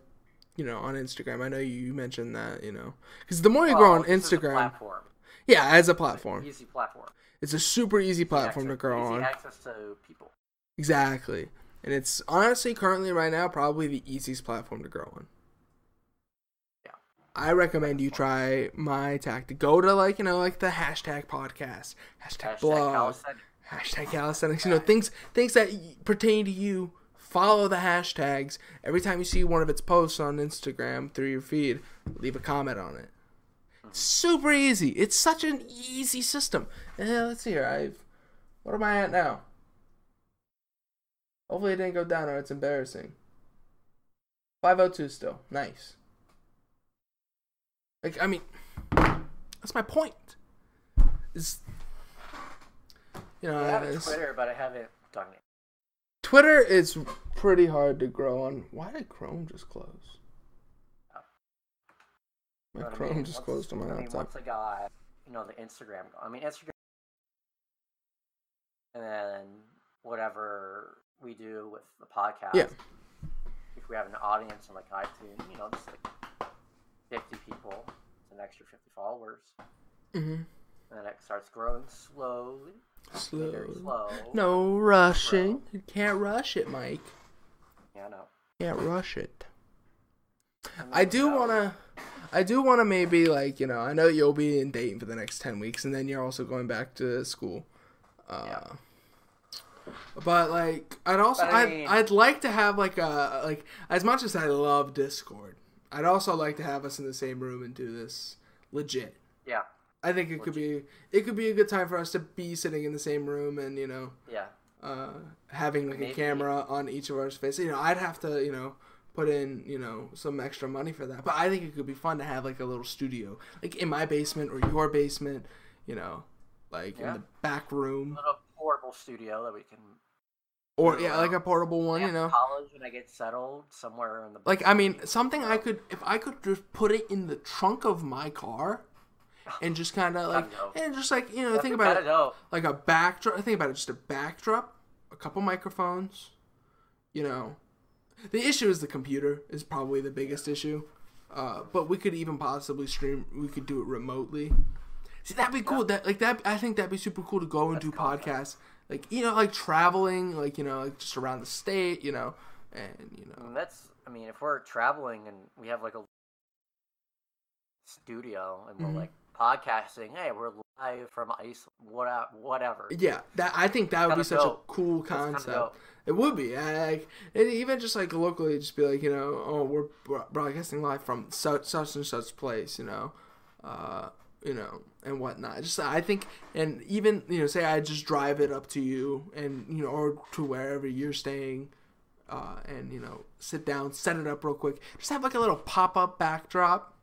You know, on Instagram. I know you mentioned that. You know, because the more you grow on this is a Instagram, platform, yeah, as a platform, easy platform, it's a super easy platform to access, grow easy on. access to people. Exactly. And it's honestly currently right now probably the easiest platform to grow on. Yeah. I recommend you try my tactic. Go to like, you know, like the hashtag podcast, hashtag, Hashtag blog. Hashtag calisthenics, you know, things things that pertain to you. Follow the hashtags. Every time you see one of its posts on Instagram through your feed, leave a comment on it. Super easy. It's such an easy system. Eh, let's see here. I've what am I at now? Hopefully it didn't go down or it's embarrassing. 502 still. Nice. Like I mean that's my point. Is you know, I have Twitter, but I haven't done it. Twitter is pretty hard to grow on. Why did Chrome just close? You My know what I Chrome mean? just Once- closed on my I mean, laptop. once I got, you know, the Instagram. I mean, Instagram, and then whatever we do with the podcast. Yeah. If we have an audience on like iTunes, you know, just like fifty people, it's an extra fifty followers, Mm-hmm. and then it starts growing slowly. Slow. slow. No rushing. You can't rush it, Mike. Yeah, no. Can't rush it. I do wanna, I do wanna maybe like you know I know you'll be in Dayton for the next ten weeks and then you're also going back to school. Uh, Yeah. But like I'd also I I'd, I'd like to have like a like as much as I love Discord, I'd also like to have us in the same room and do this legit. Yeah, I think it could be it could be a good time for us to be sitting in the same room and you know yeah. uh, having like a camera on each of our faces. You know, I'd have to, you know, put in, you know, some extra money for that. But I think it could be fun to have like a little studio, like in my basement or your basement, you know, like Yeah. in the back room, little portable studio that we can. or yeah, like a portable one, you know. college when I get settled somewhere in the. Like I mean, something I could if I could just put it in the trunk of my car. And just kind of like, and just like you know, That'd think about it, like a backdrop. Think about it, just a backdrop, a couple microphones. You know, the issue is the computer is probably the biggest issue. Uh, but we could even possibly stream. We could do it remotely. See, that'd be cool. That like that. I think that'd be super cool to go and do concept. podcasts. Like you know, like traveling, like you know, like just around the state. You know, and you know, And that's, I mean, if we're traveling and we have like a studio and we're Mhm. like podcasting, hey, we're live from Iceland, what, whatever. yeah. That I think that would be such dope. a cool concept. It would be, like, and even just like locally, just be like, you know, oh, we're broadcasting live from such such and such place, you know, uh, you know, and whatnot. Just I think, and even you know, say I just drive it up to you, and you know, or to wherever you're staying, uh, and you know, sit down, set it up real quick, just have like a little pop up backdrop,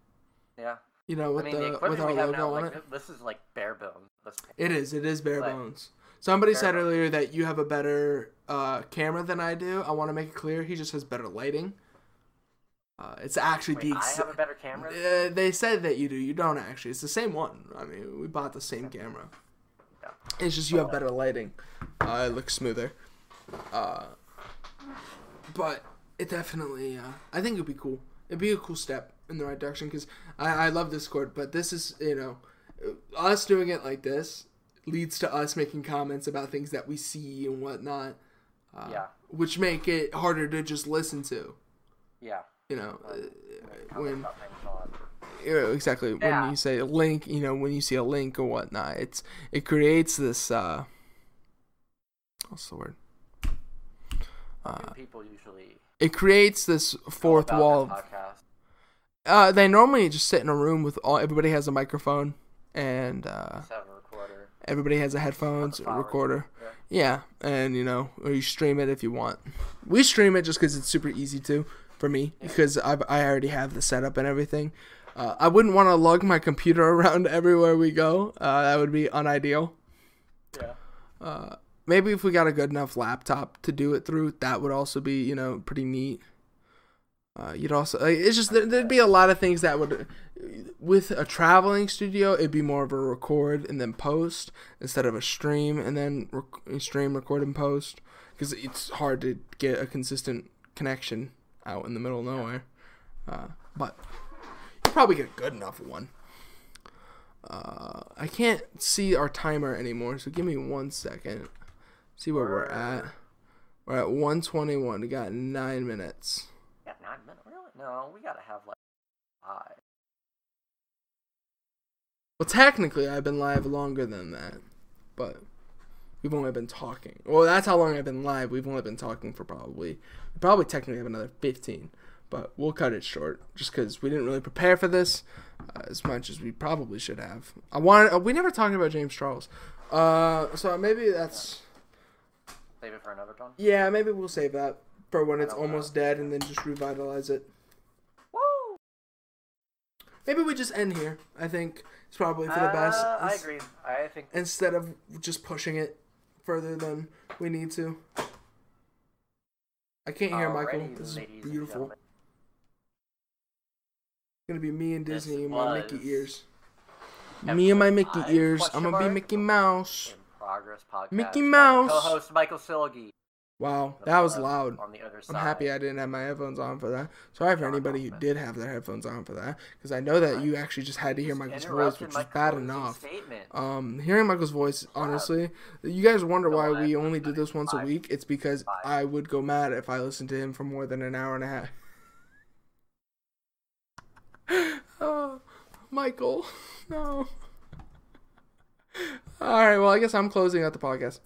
Yeah. You know, I with mean, the the with our logo now, on like, it. this is like bare bones. It is. It is bare Like, bones. Somebody bare said bones. earlier that you have a better uh, camera than I do. I want to make it clear he just has better lighting. Uh, it's actually Wait, the I ex- have a better camera? Uh, they said that you do. You don't actually. It's the same one. I mean, we bought the same camera. Yeah. It's just you have better lighting. Uh, it looks smoother. Uh, but it definitely. Uh, I think it'd be cool. It'd be a cool step in the right direction because I, I love Discord, but this is you know, us doing it like this leads to us making comments about things that we see and whatnot. Uh, Yeah. Which make it harder to just listen to. Yeah. You know, uh, when exactly Yeah. when you say a link you know when you see a link or whatnot it's it creates this uh what's the word uh, people usually it creates this fourth wall. Uh they normally just sit in a room with all everybody has a microphone and uh Just have a recorder. everybody has a headphones a recorder Yeah. yeah and you know or you stream it if you want we stream it just because it's super easy to for me because I, I already have the setup and everything uh, i wouldn't want to lug my computer around everywhere we go uh, that would be unideal Yeah. uh, maybe if we got a good enough laptop to do it through, that would also be you know pretty neat. Uh, you'd also like, it's just there, there'd be a lot of things that would with a traveling studio it'd be more of a record and then post instead of a stream and then rec- stream record and post because it's hard to get a consistent connection out in the middle of nowhere. Uh, but you probably get a good enough one. Uh, I can't see our timer anymore, so give me one second. See where we're at. We're at 121. We got nine minutes. Yeah, nine minutes. Really? No, we gotta have like five. Well, technically, I've been live longer than that, but we've only been talking. Well, that's how long I've been live. We've only been talking for probably, probably technically have another 15, but we'll cut it short just because we didn't really prepare for this uh, as much as we probably should have. I wanted. Uh, we never talked about James Charles, uh, so maybe that's. Save it for another one. Yeah, maybe we'll save that for when it's almost dead and then just revitalize it. Maybe we just end here. I think it's probably for the best. Uh, I agree. I think Instead of just pushing it further than we need to. I can't hear Michael. Alrighty, This is beautiful. It's gonna be me and Disney and my Mickey ears. Me and my Mickey ears. I'm gonna be? Mickey Mouse. Progress podcast. Mickey Mouse. Co-host Michael Silgi. Wow, that was loud. On the other I'm happy I didn't have my headphones on for that. Sorry for anybody who did have their headphones on for that, because I know that you actually just had to hear Michael's voice, which is bad enough. Um, hearing Michael's voice, honestly, you guys wonder why we only do this once a week. It's because I would go mad if I listened to him for more than an hour and a half. oh, Michael, no. All right, well, I guess I'm closing out the podcast.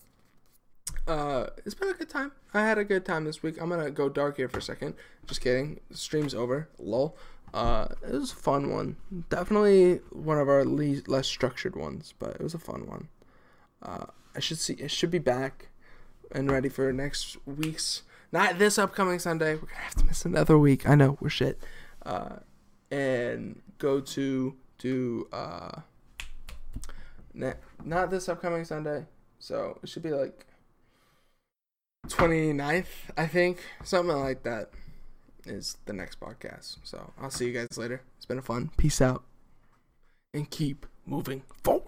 Uh, it's been a good time. I had a good time this week. I'm gonna go dark here for a second. Just kidding. Stream's over. Lol. Uh, it was a fun one. Definitely one of our least less structured ones, but it was a fun one. Uh, I should see. I should be back and ready for next week's. Not this upcoming Sunday. We're gonna have to miss another week. I know we're shit. Uh, and go to do uh. Ne- not this upcoming Sunday. So it should be like 29th, I think. Something like that is the next podcast. So I'll see you guys later. It's been fun. Peace out. And keep moving forward.